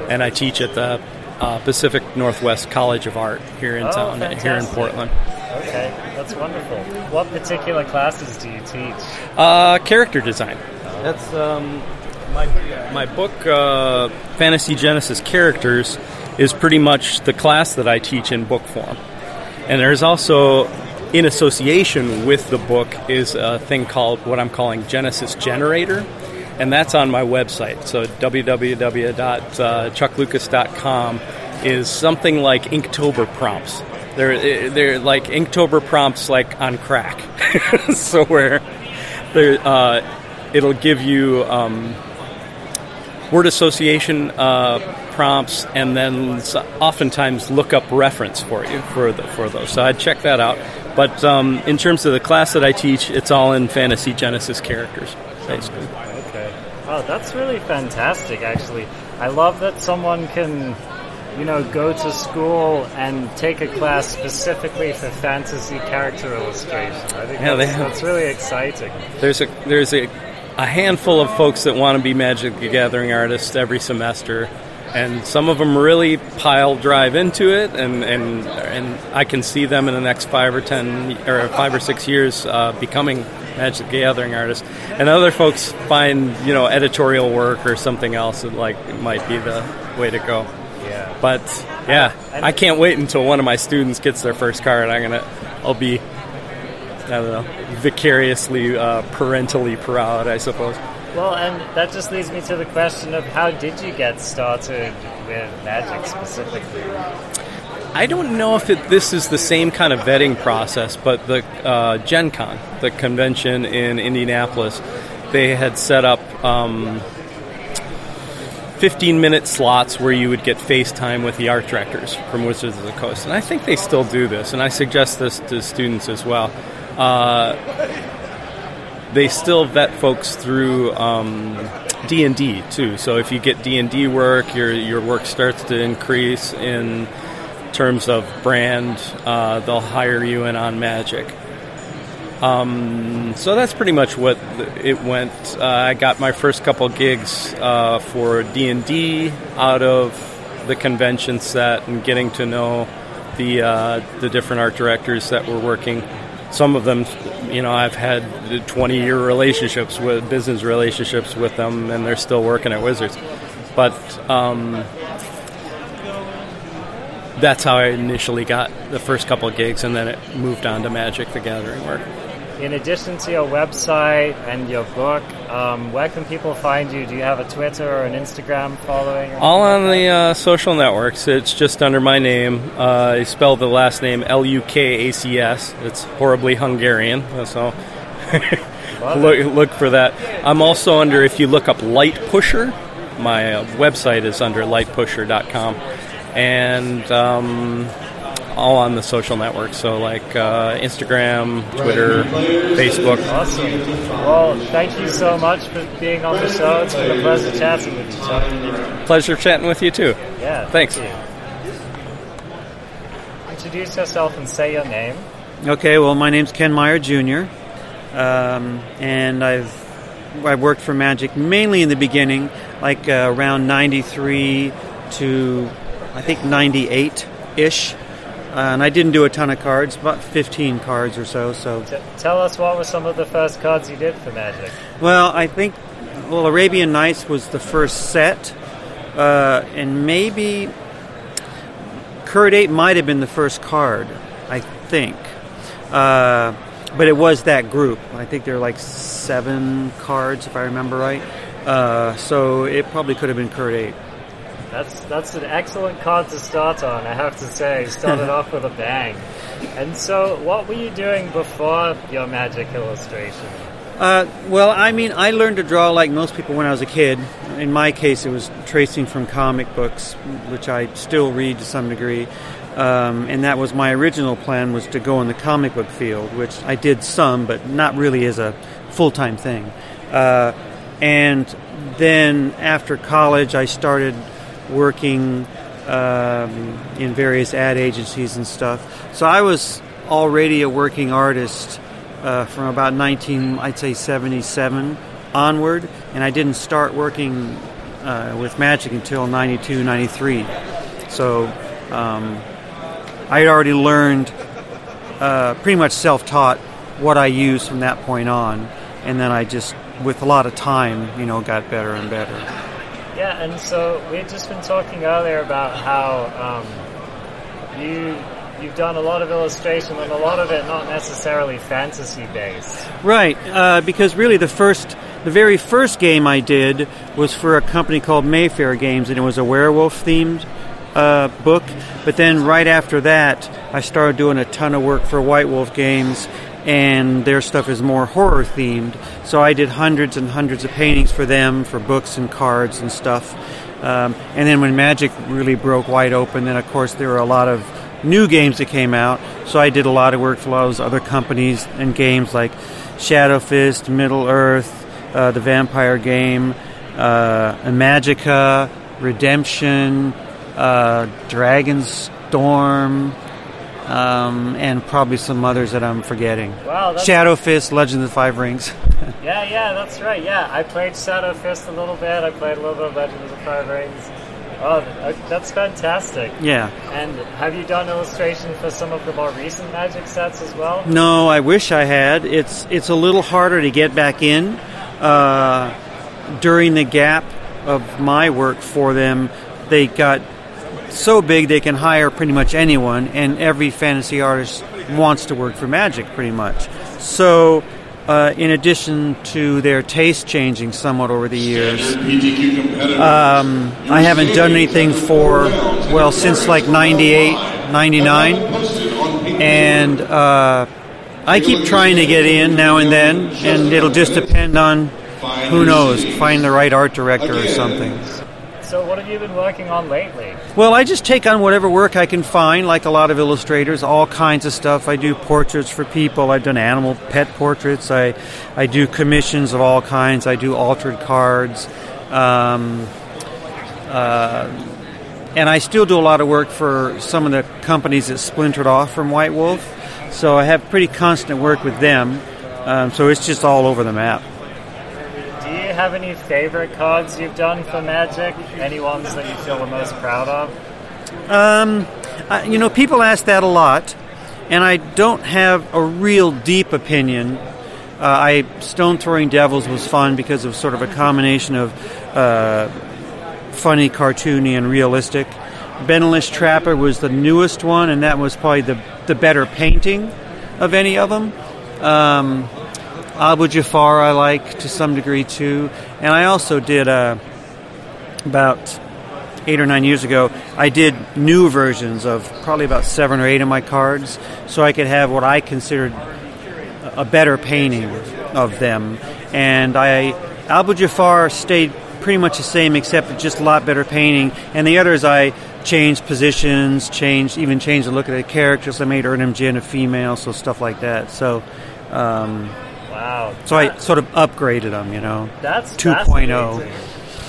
and I teach at the uh, Pacific Northwest College of Art here in oh, town, fantastic. here in Portland. Okay, that's wonderful. What particular classes do you teach? Uh, character design. That's um, my my book, uh, Fantasy Genesis Characters is pretty much the class that I teach in book form. And there's also, in association with the book, is a thing called what I'm calling Genesis Generator. And that's on my website. So www.chucklukacs.com is something like Inktober prompts. They're, they're like Inktober prompts like on crack. so where uh, it'll give you um, word association uh, prompts and then oftentimes look up reference for you for the, for those. So I'd check that out. But um, in terms of the class that I teach, it's all in Fantasy Genesis characters, basically. Okay. Oh, that's really fantastic, actually. I love that someone can you know, go to school and take a class specifically for fantasy character illustration. I think yeah, that's, that's, really exciting. There's a there's a, a handful of folks that want to be Magic the Gathering artists every semester, and some of them really pile drive into it, and and and I can see them in the next five or ten or five or six years uh, becoming Magic Gathering artists, and other folks find you know editorial work or something else that like might be the way to go. Yeah. But yeah, I can't wait until one of my students gets their first card. I'm gonna, I'll be, I don't know, vicariously, uh, parentally proud, I suppose. Well, and that just leads me to the question of how did you get started with Magic specifically? I don't know if it, this is the same kind of vetting process, but the uh, Gen Con, the convention in Indianapolis, they had set up um, 15 minute slots where you would get FaceTime with the art directors from Wizards of the Coast. And I think they still do this, and I suggest this to students as well. Uh, they still vet folks through um, D&D too. So if you get D&D work, your, your work starts to increase in terms of brand. Uh, they'll hire you in on Magic. Um, so that's pretty much what it went. Uh, I got my first couple gigs uh, for D and D out of the convention set and getting to know the uh, the different art directors that were working. Some of them, you know, I've had 20 year relationships with business relationships with them, and they're still working at Wizards. But um, that's how I initially got the first couple gigs, and then it moved on to Magic the Gathering work in addition to your website and your book, um, where can people find you? Do you have a Twitter or an Instagram following? All on the uh, social networks. It's just under my name. Uh, I spell the last name L U K A C S. It's horribly Hungarian, so look, look for that. I'm also under, if you look up Light Pusher, my uh, website is under lightpusher.com. And. Um, all on the social networks. So like uh, Instagram, Twitter, Facebook. Awesome. Well, thank you so much for being on the show. It's been a pleasure chatting with you, Chuck. Pleasure chatting with you too. Yeah. Thanks. Thank Introduce yourself and say your name. Okay. Well, my name's Ken Meyer Jr. Um, and I've I worked for Magic mainly in the beginning, like uh, around '93 to I think '98 ish. Uh, and I didn't do a ton of cards, about 15 cards or so. So, T- tell us what were some of the first cards you did for Magic. Well, I think well, Arabian Nights was the first set, uh, and maybe Kird Ape might have been the first card. I think, uh, but it was that group. I think there were like seven cards, if I remember right. Uh, so it probably could have been Kird Ape. That's that's an excellent card to start on. I have to say, started off with a bang. And so, what were you doing before your magic illustration? Uh, well, I mean, I learned to draw like most people when I was a kid. In my case, it was tracing from comic books, which I still read to some degree. Um, and that was my original plan was to go in the comic book field, which I did some, but not really as a full time thing. Uh, and then after college, I started working um, in various ad agencies and stuff. So I was already a working artist uh, from about 19, I'd say 77 onward, and I didn't start working uh, with Magic until 92, 93. So um, I had already learned, uh, pretty much self taught, what I used from that point on, and then I just, with a lot of time, you know, got better and better. Yeah, and so we had just been talking earlier about how um, you you've done a lot of illustration and a lot of it not necessarily fantasy based. Right, uh, because really the first, the very first game I did was for a company called Mayfair Games, and it was a werewolf themed uh, book. But then right after that, I started doing a ton of work for White Wolf Games, and their stuff is more horror themed. So I did hundreds and hundreds of paintings for them for books and cards and stuff. Um, and then when Magic really broke wide open, then of course there were a lot of new games that came out. So I did a lot of work for a lot of those other companies and games like Shadow Fist, Middle Earth, uh, the Vampire Game, uh, Magica, Redemption, uh, Dragon's Storm, um, and probably some others that I'm forgetting. Wow, Shadow Fist, Legend of the Five Rings. yeah, yeah, that's right. Yeah, I played Shadow Fist a little bit. I played a little bit of Legend of the Five Rings. Oh, that's fantastic. Yeah. And have you done illustration for some of the more recent Magic sets as well? No, I wish I had. It's it's a little harder to get back in. Uh, during the gap of my work for them, they got so big they can hire pretty much anyone, and every fantasy artist wants to work for Magic pretty much. So, uh, in addition to their taste changing somewhat over the years, um, I haven't done anything for, well, since like 98, 99. And uh, I keep trying to get in now and then, and it'll just depend on who knows, find the right art director or something. So, what have you been working on lately? Well, I just take on whatever work I can find, like a lot of illustrators, all kinds of stuff. I do portraits for people. I've done animal pet portraits. I, I do commissions of all kinds. I do altered cards. Um, uh, and I still do a lot of work for some of the companies that splintered off from White Wolf. So I have pretty constant work with them. Um, so it's just all over the map have any favorite cards you've done for Magic? Any ones that you feel the most proud of? Um, you know, people ask that a lot, and I don't have a real deep opinion. Uh, I Stone Throwing Devils was fun because it was sort of a combination of uh, funny, cartoony, and realistic. Benalish Trapper was the newest one, and that was probably the the better painting of any of them. Um, Abu Jafar I like to some degree too, and I also did uh, about eight or nine years ago. I did new versions of probably about seven or eight of my cards, so I could have what I considered a better painting of them. And I Abu Jafar stayed pretty much the same, except just a lot better painting. And the others I changed positions, changed even changed the look of the characters. I made Erhnam Djinn a female, so stuff like that. So. Um, Wow. So I sort of upgraded them, you know. That's 2.0.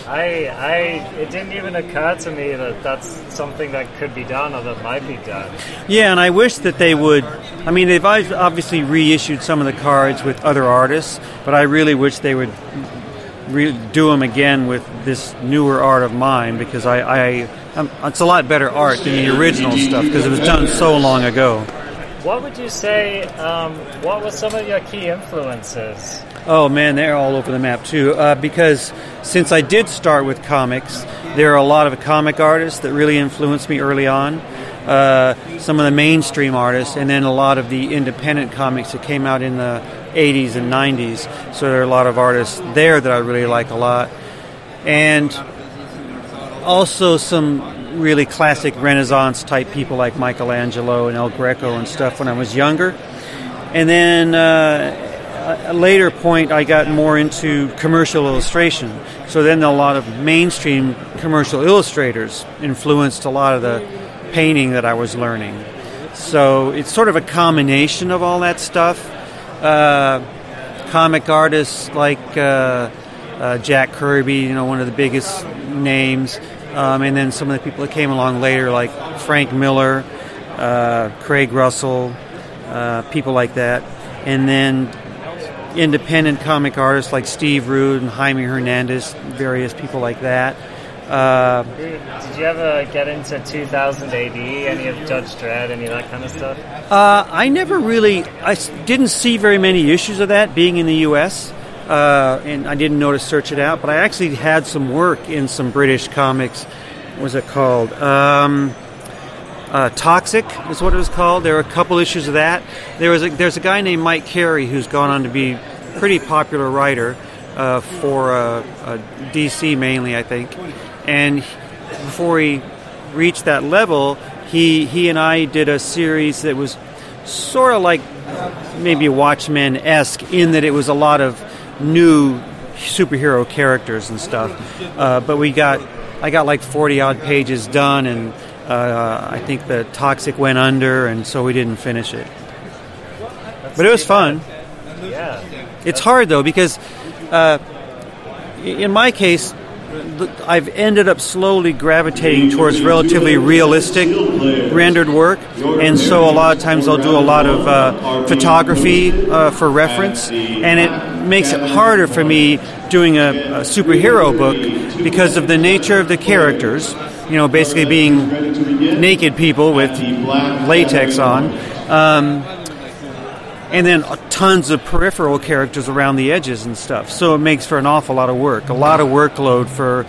I, I, it didn't even occur to me that that's something that could be done or that might be done. Yeah, and I wish that they would. I mean, they've obviously reissued some of the cards with other artists, but I really wish they would re- do them again with this newer art of mine because I, I I'm, it's a lot better art than the original stuff because it was done so long ago. What would you say? Um, what were some of your key influences? Oh man, they're all over the map too. Uh, because since I did start with comics, there are a lot of comic artists that really influenced me early on. Uh, some of the mainstream artists, and then a lot of the independent comics that came out in the 80s and 90s. So there are a lot of artists there that I really like a lot. And also some really classic Renaissance type people like Michelangelo and El Greco and stuff when I was younger. And then uh, a later point, I got more into commercial illustration. So then a lot of mainstream commercial illustrators influenced a lot of the painting that I was learning. So it's sort of a combination of all that stuff. Uh, comic artists like uh, uh Jack Kirby, you know, one of the biggest names. Um, and then some of the people that came along later, like Frank Miller, uh, Craig Russell, uh, people like that. And then independent comic artists like Steve Rude and Jaime Hernandez, various people like that. Uh, did, you ever get into 2000 AD, any of Judge Dredd, any of that kind of stuff? Uh, I never really, I didn't see very many issues of that being in the U.S uh, and I didn't know to search it out, but I actually had some work in some British comics. What was it called? Um, uh, Toxic is what it was called. There were a couple issues of that. There was a, there's a guy named Mike Carey who's gone on to be a pretty popular writer uh, for uh, uh, DC mainly, I think. And before he reached that level, he he and I did a series that was sort of like maybe Watchmen esque in that it was a lot of new superhero characters and stuff. Uh, but we got, I got like 40 odd pages done, and uh, I think the Toxic went under, and so we didn't finish it. But it was fun. Yeah. It's hard though because, uh, in my case, I've ended up slowly gravitating towards relatively realistic rendered work, and so a lot of times I'll do a lot of uh, photography uh, for reference, and it makes it harder for me doing a, a, superhero book because of the nature of the characters. You know, basically being naked people with latex on. Um, and then tons of peripheral characters around the edges and stuff. So it makes for an awful lot of work, a lot of workload for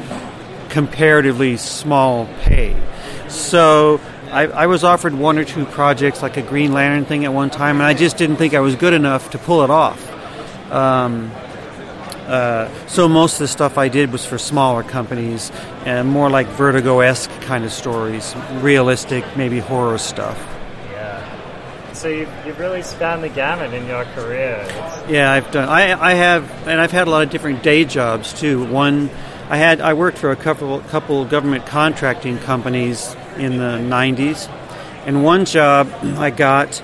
comparatively small pay. So I, I, was offered one or two projects, like a Green Lantern thing at one time, and I just didn't think I was good enough to pull it off. Um, uh, so most of the stuff I did was for smaller companies and more like Vertigo esque kind of stories, realistic, maybe horror stuff so you've, you've really spanned the gamut in your career. Yeah, I've done. I, I have, and I've had a lot of different day jobs too. One, I had I worked for a couple couple government contracting companies in the '90s, and one job I got,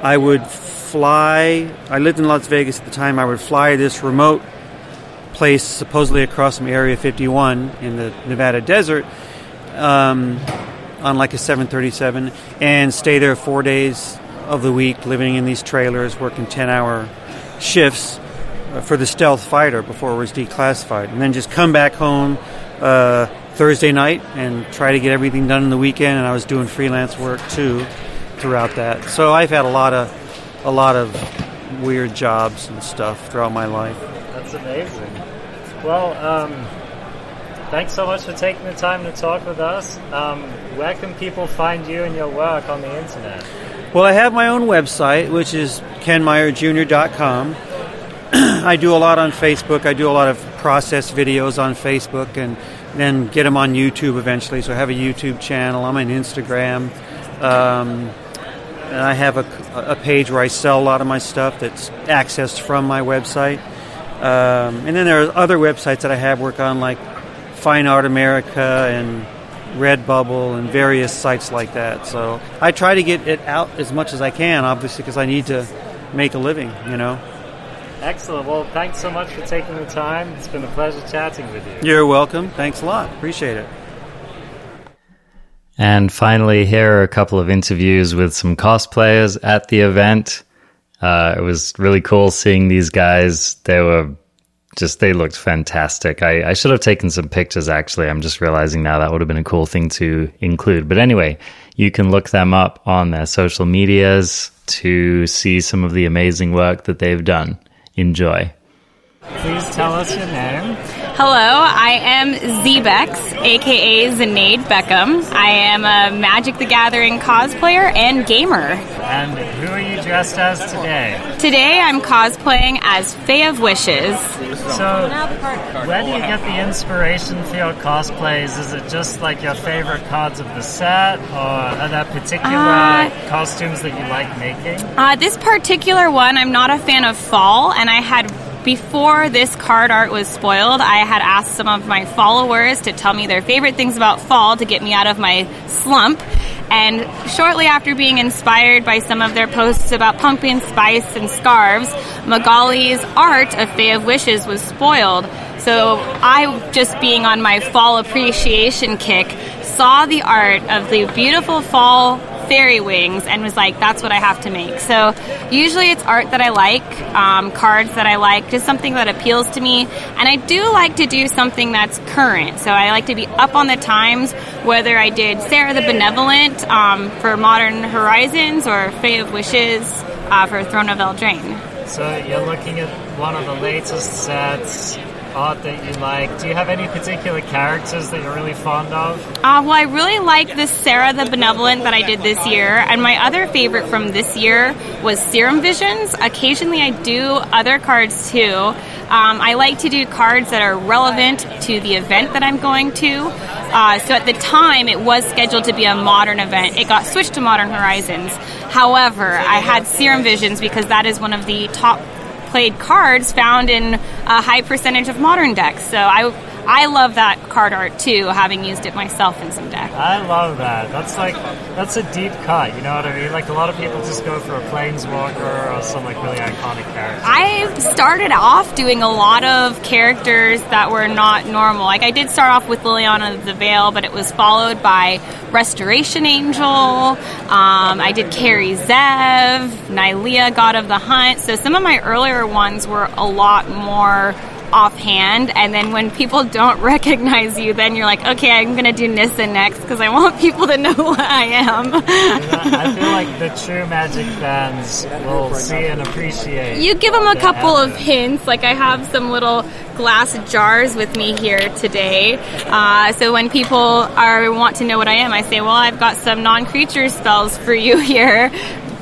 I would fly. I lived in Las Vegas at the time. I would fly this remote place, supposedly across from Area 51 in the Nevada desert. Um, on like a 737 and stay there four days of the week living in these trailers, working 10 hour shifts uh, for the stealth fighter before it was declassified. And then just come back home uh, Thursday night and try to get everything done in the weekend. And I was doing freelance work too throughout that. So I've had a lot of a lot of weird jobs and stuff throughout my life. That's amazing. Well, um, thanks so much for taking the time to talk with us. Um, where can people find you and your work on the internet? Well, I have my own website, which is kenmeyerjr.com. I do a lot on Facebook. I do a lot of process videos on Facebook and then get them on YouTube eventually. So I have a YouTube channel. I'm on Instagram. Um, and I have a, a, page where I sell a lot of my stuff that's accessed from my website. Um, and then there are other websites that I have work on, like Fine Art America and Redbubble and various sites like that. So I try to get it out as much as I can, obviously, because I need to make a living, you know. Excellent. Well, thanks so much for taking the time. It's been a pleasure chatting with you. You're welcome. Thanks a lot. Appreciate it. And finally, here are a couple of interviews with some cosplayers at the event. Uh, it was really cool seeing these guys. They were just they looked fantastic. I, I should have taken some pictures actually. I'm just realizing now that would have been a cool thing to include. But anyway, you can look them up on their social medias to see some of the amazing work that they've done. Enjoy. Please tell us your name. Hello, I am Zebex, aka Zenaid Beckham. I am a Magic the Gathering cosplayer and gamer. And who are you dressed as today? Today I'm cosplaying as Fae of Wishes. So, where do you get the inspiration for your cosplays? Is it just like your favorite cards of the set, or are there particular uh, costumes that you like making? Uh, this particular one, I'm not a fan of fall, and I had before this card art was spoiled, I had asked some of my followers to tell me their favorite things about fall to get me out of my slump. And shortly after being inspired by some of their posts about pumpkin spice and scarves, Magali's art of Fae of Wishes was spoiled. So I, just being on my fall appreciation kick, saw the art of the beautiful fall fairy wings and was like, that's what I have to make. So usually it's art that I like, um, cards that I like, just something that appeals to me. And I do like to do something that's current. So I like to be up on the times, whether I did Serra the Benevolent um, for Modern Horizons or Fae of Wishes uh, for Throne of Eldraine. So you're looking at one of the latest sets art that you like. Do you have any particular characters that you're really fond of? Uh, well, I really like the Serra the Benevolent that I did this year, and my other favorite from this year was Serum Visions. Occasionally, I do other cards too. Um, I like to do cards that are relevant to the event that I'm going to. Uh, so at the time, it was scheduled to be a modern event. It got switched to Modern Horizons. However, I had Serum Visions because that is one of the top played cards found in a high percentage of modern decks. So I I love that card art too, having used it myself in some decks. I love that. That's like that's a deep cut. You know what I mean? Like a lot of people just go for a planeswalker or some like really iconic character. I started off doing a lot of characters that were not normal. Like I did start off with Liliana of the Veil, but it was followed by Restoration Angel. Um, I did Kari Zev, Nylea, God of the Hunt. So some of my earlier ones were a lot more offhand, and then when people don't recognize you, then you're like, okay, I'm gonna do Nissa next because I want people to know who I am. I feel like the true Magic fans will see and appreciate. You give them a couple of hints, like I have some little glass jars with me here today. Uh, so when people are want to know what I am, I say, well, I've got some non-creature spells for you here.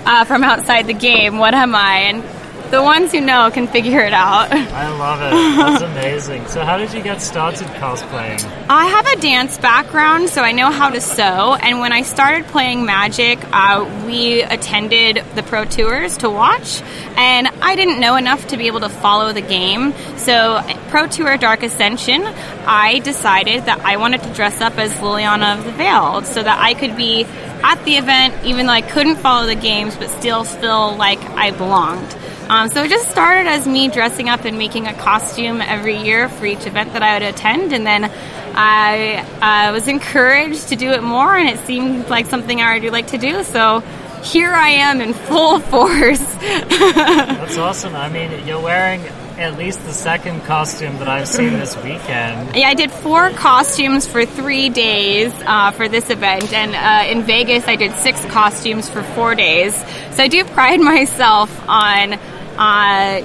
Uh, from outside the game, what am I? And the ones who know can figure it out. I love it. That's amazing. So, how did you get started cosplaying? I have a dance background, so I know how to sew. And when I started playing Magic, uh, we attended the Pro Tours to watch, and I didn't know enough to be able to follow the game. So, Pro Tour Dark Ascension, I decided that I wanted to dress up as Liliana of the Veil so that I could be at the event, even though I couldn't follow the games, but still feel like I belonged. Um, so it just started as me dressing up and making a costume every year for each event that I would attend, and then I uh, was encouraged to do it more, and it seemed like something I already like to do. So here I am in full force. That's awesome. I mean, you're wearing at least the second costume that I've seen this weekend. Yeah, I did four costumes for three days uh, for this event, and uh, in Vegas I did six costumes for four days. So I do pride myself on uh,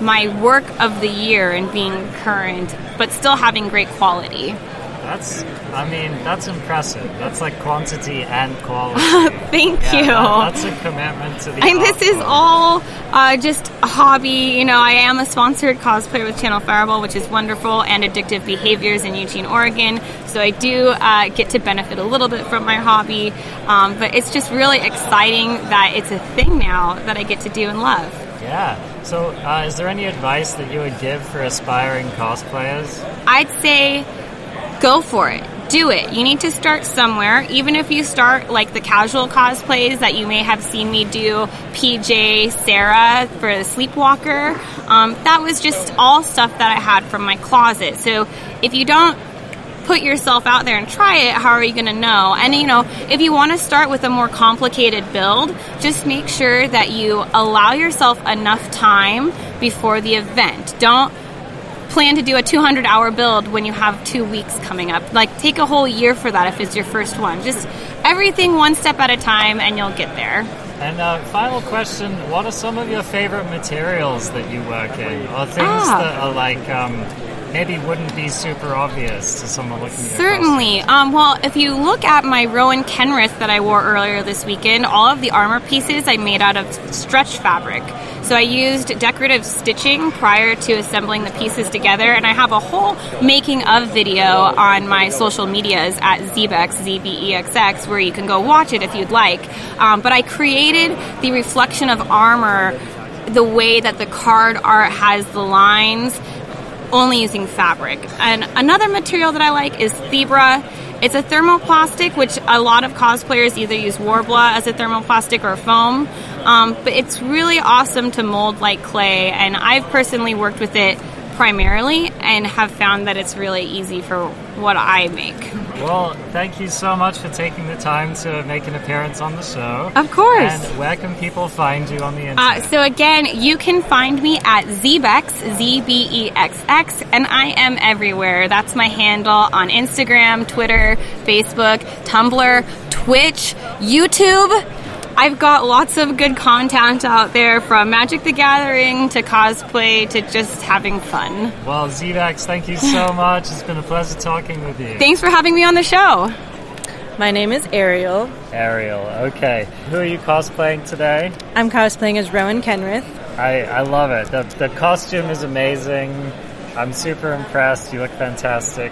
my work of the year and being current, but still having great quality. That's, I mean, that's impressive. That's like quantity and quality. Thank yeah, you. That, that's a commitment to the. And this is all uh, just a hobby. You know, I am a sponsored cosplayer with Channel Fireball, which is wonderful, and Addictive Behaviors in Eugene, Oregon. So I do uh, get to benefit a little bit from my hobby, um, but it's just really exciting that it's a thing now that I get to do and love. Yeah. So, uh, is there any advice that you would give for aspiring cosplayers? I'd say go for it. Do it. You need to start somewhere. Even if you start like the casual cosplays that you may have seen me do, PJ Sarah for the Sleepwalker. Um, that was just all stuff that I had from my closet. So if you don't put yourself out there and try it, how are you going to know? And you know, if you want to start with a more complicated build, just make sure that you allow yourself enough time before the event. Don't plan to do a 200 hour build when you have two weeks coming up. Like, take a whole year for that if it's your first one. Just everything one step at a time, and you'll get there. And uh, final question: What are some of your favorite materials that you work in, or things Ah. that are like um, maybe wouldn't be super obvious to someone looking at Certainly. Um, well, if you look at my Rowan Kenrith that I wore earlier this weekend, all of the armor pieces I made out of stretch fabric. So I used decorative stitching prior to assembling the pieces together, and I have a whole making of video on my social medias at Zebex, Z-B-E-X-X, where you can go watch it if you'd like. Um, but I created the reflection of armor the way that the card art has the lines only using fabric. And another material that I like is Thibra. It's a thermoplastic, which a lot of cosplayers either use Worbla as a thermoplastic or foam. Um, but it's really awesome to mold like clay, and I've personally worked with it primarily and have found that it's really easy for what I make. Well, thank you so much for taking the time to make an appearance on the show. Of course. And where can people find you on the internet? Uh, so again, you can find me at Zebex, Z-B-E-X-X, and I am everywhere. That's my handle on Instagram, Twitter, Facebook, Tumblr, Twitch, YouTube. I've got lots of good content out there from Magic the Gathering to cosplay to just having fun. well, Zebex, thank you so much. It's been a pleasure talking with you. Thanks for having me on the show. My name is Ariel. Ariel, okay. Who are you cosplaying today? I'm cosplaying as Rowan Kenrith. I, I love it. The, the costume is amazing. I'm super impressed. You look fantastic.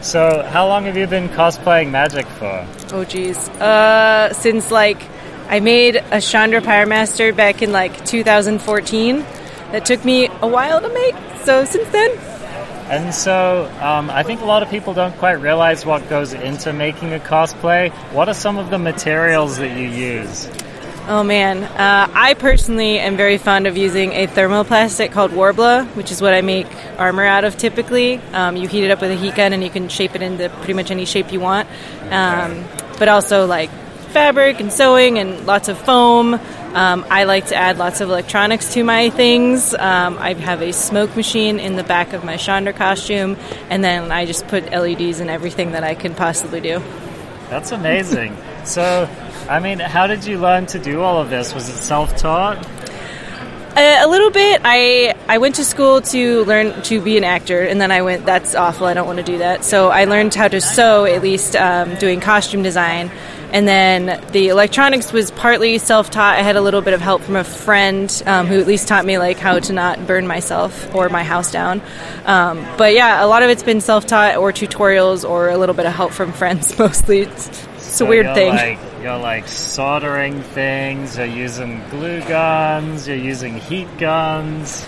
So, how long have you been cosplaying magic for? Oh geez. Uh, since like I made a Chandra Pyremaster back in like 2014. That took me a while to make. So since then, and so um, I think a lot of people don't quite realize what goes into making a cosplay. What are some of the materials that you use? Oh man, uh, I personally am very fond of using a thermoplastic called Worbla, which is what I make armor out of typically. Um, you heat it up with a heat gun and you can shape it into pretty much any shape you want. Um, but also like fabric and sewing and lots of foam. Um, I like to add lots of electronics to my things. Um, I have a smoke machine in the back of my Chandra costume, and then I just put LEDs in everything that I can possibly do. That's amazing. so, I mean, how did you learn to do all of this? Was it self taught? A, a little bit. I I went to school to learn to be an actor, and then I went. That's awful. I don't want to do that. So I learned how to sew, at least um, doing costume design. And then the electronics was partly self taught. I had a little bit of help from a friend um, who at least taught me like how to not burn myself or my house down. Um, but yeah, a lot of it's been self taught or tutorials or a little bit of help from friends mostly. It's, it's so a weird thing. Like, you're like soldering things, you're using glue guns, you're using heat guns.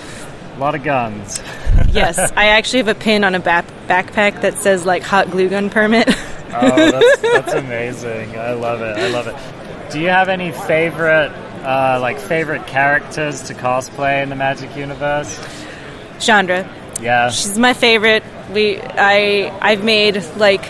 A lot of guns. yes, I actually have a pin on a back- backpack that says like hot glue gun permit. oh, that's, that's amazing. I love it. I love it. Do you have any favorite, uh, like favorite characters to cosplay in the Magic universe? Chandra. Yeah, she's my favorite. We, I, I've made like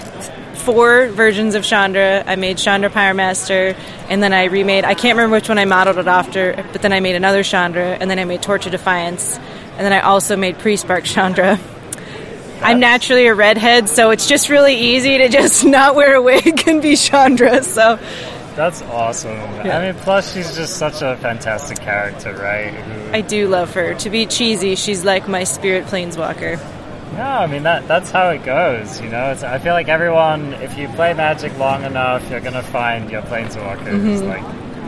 four versions of Chandra. I made Chandra Pyromaster, and then I remade. I can't remember which one I modeled it after, but then I made another Chandra, and then I made of Defiance, and then I also made Pre-Spark Chandra. I'm naturally a redhead, so it's just really easy to just not wear a wig and be Chandra. So that's awesome. Yeah. I mean, plus she's just such a fantastic character, right? Who... I do love her. To be cheesy, she's like my spirit planeswalker. Yeah, I mean that that's how it goes. You know, it's, I feel like everyone, if you play Magic long enough, you're gonna find your planeswalker mm-hmm. is like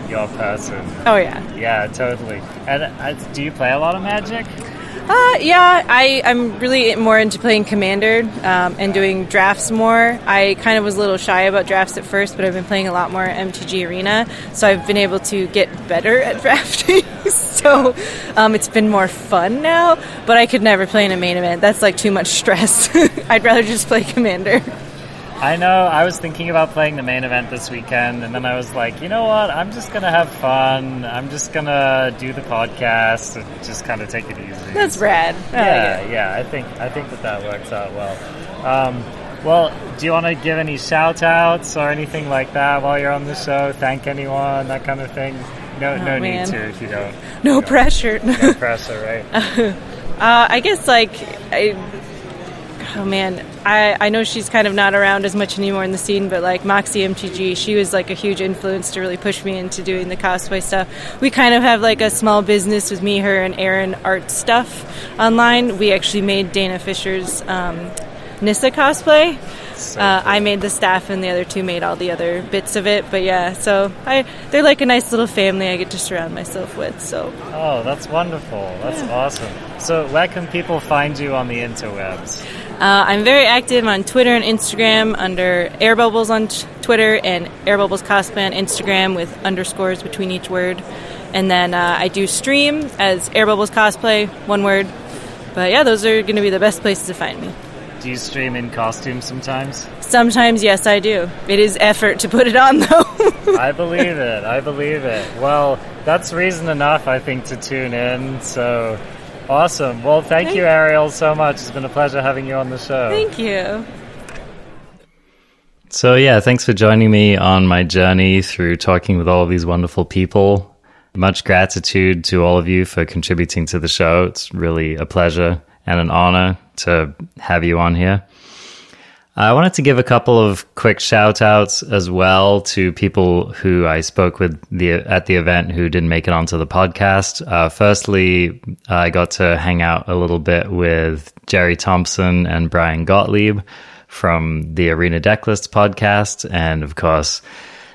your person. Oh yeah. Yeah, totally. And uh, do you play a lot of Magic? Uh, yeah, I, I'm really more into playing Commander um, and doing drafts more. I kind of was a little shy about drafts at first, but I've been playing a lot more MTG Arena, so I've been able to get better at drafting. so um, it's been more fun now, but I could never play in a main event. That's like too much stress. I'd rather just play Commander. I know. I was thinking about playing the main event this weekend, and then I was like, you know what? I'm just gonna have fun. I'm just gonna do the podcast and just kind of take it easy. That's rad. yeah, yeah. I think I think that that works out well. Um, well, do you want to give any shout outs or anything like that while you're on the show? Thank anyone, that kind of thing? No, oh, no man. need to if you don't. No you pressure. no pressure, right? Uh, I guess like I, oh man, I, I know she's kind of not around as much anymore in the scene, but like Moxie MTG, she was like a huge influence to really push me into doing the cosplay stuff. We kind of have like a small business with me, her, and Aaron art stuff online. We actually made Dana Fisher's um, Nissa cosplay. So uh, I made the staff, and the other two made all the other bits of it. But yeah, so I they're like a nice little family I get to surround myself with. So oh, that's wonderful. That's yeah. awesome. So where can people find you on the interwebs? Uh, I'm very active on Twitter and Instagram under Air Bubbles on t- Twitter and Air Bubbles Cosplay on Instagram with underscores between each word. And then uh, I do stream as Air Bubbles Cosplay, one word. But yeah, those are going to be the best places to find me. Do you stream in costume sometimes? Sometimes, yes, I do. It is effort to put it on, though. I believe it. I believe it. Well, that's reason enough, I think, to tune in. So Awesome. Well, thank, thank you, Ariel, so much. It's been a pleasure having you on the show. Thank you. So, yeah, thanks for joining me on my journey through talking with all of these wonderful people. Much gratitude to all of you for contributing to the show. It's really a pleasure and an honor to have you on here. I wanted to give a couple of quick shout outs as well to people who I spoke with the, at the event who didn't make it onto the podcast. Uh, firstly, I got to hang out a little bit with Jerry Thompson and Brian Gottlieb from the Arena Decklist podcast. And of course,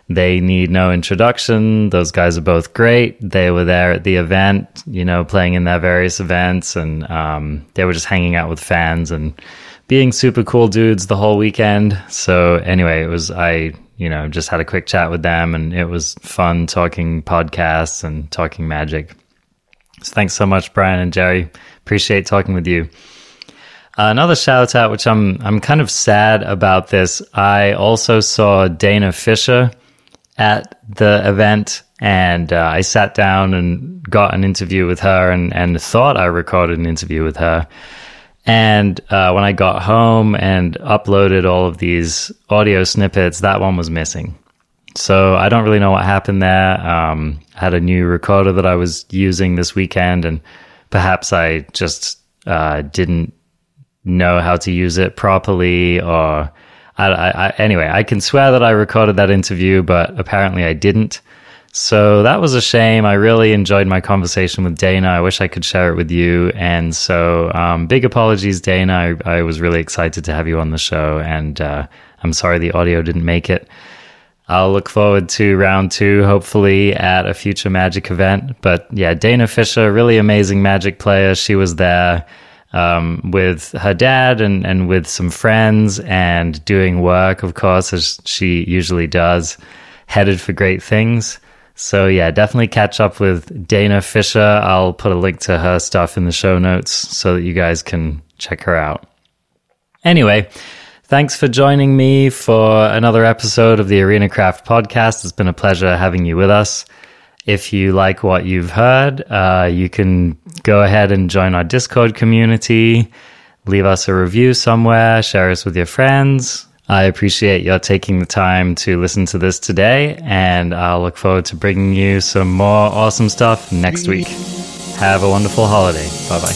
they need no introduction. Those guys are both great. They were there at the event, you know, playing in their various events, and um, they were just hanging out with fans and being super cool dudes the whole weekend. So anyway, it was I you know, just had a quick chat with them and it was fun talking podcasts and talking magic. So thanks so much, Brian and Jerry. Appreciate talking with you. Uh, another shout out, which I'm I'm kind of sad about this. I also saw Dana Fisher at the event, and uh, I sat down and got an interview with her, and and thought I recorded an interview with her. And uh, when I got home and uploaded all of these audio snippets, that one was missing. So I don't really know what happened there. Um, I had a new recorder that I was using this weekend, and perhaps I just uh, didn't know how to use it properly or I, I, anyway i can swear that i recorded that interview but apparently i didn't so that was a shame i really enjoyed my conversation with dana i wish i could share it with you and so um, big apologies dana I, I, was really excited to have you on the show and uh, i'm sorry the audio didn't make it I'll look forward to round two, hopefully at a future Magic event. But yeah, Dana Fisher, really amazing Magic player. She was there um, with her dad and, and with some friends and doing work, of course, as she usually does, headed for great things. So, yeah, definitely catch up with Dana Fisher. I'll put a link to her stuff in the show notes so that you guys can check her out. Anyway, thanks for joining me for another episode of the Arena Craft podcast. It's been a pleasure having you with us. If you like what you've heard, uh, you can go ahead and join our Discord community, leave us a review somewhere, share us with your friends. I appreciate your taking the time to listen to this today, and I'll look forward to bringing you some more awesome stuff next week. Have a wonderful holiday. Bye bye.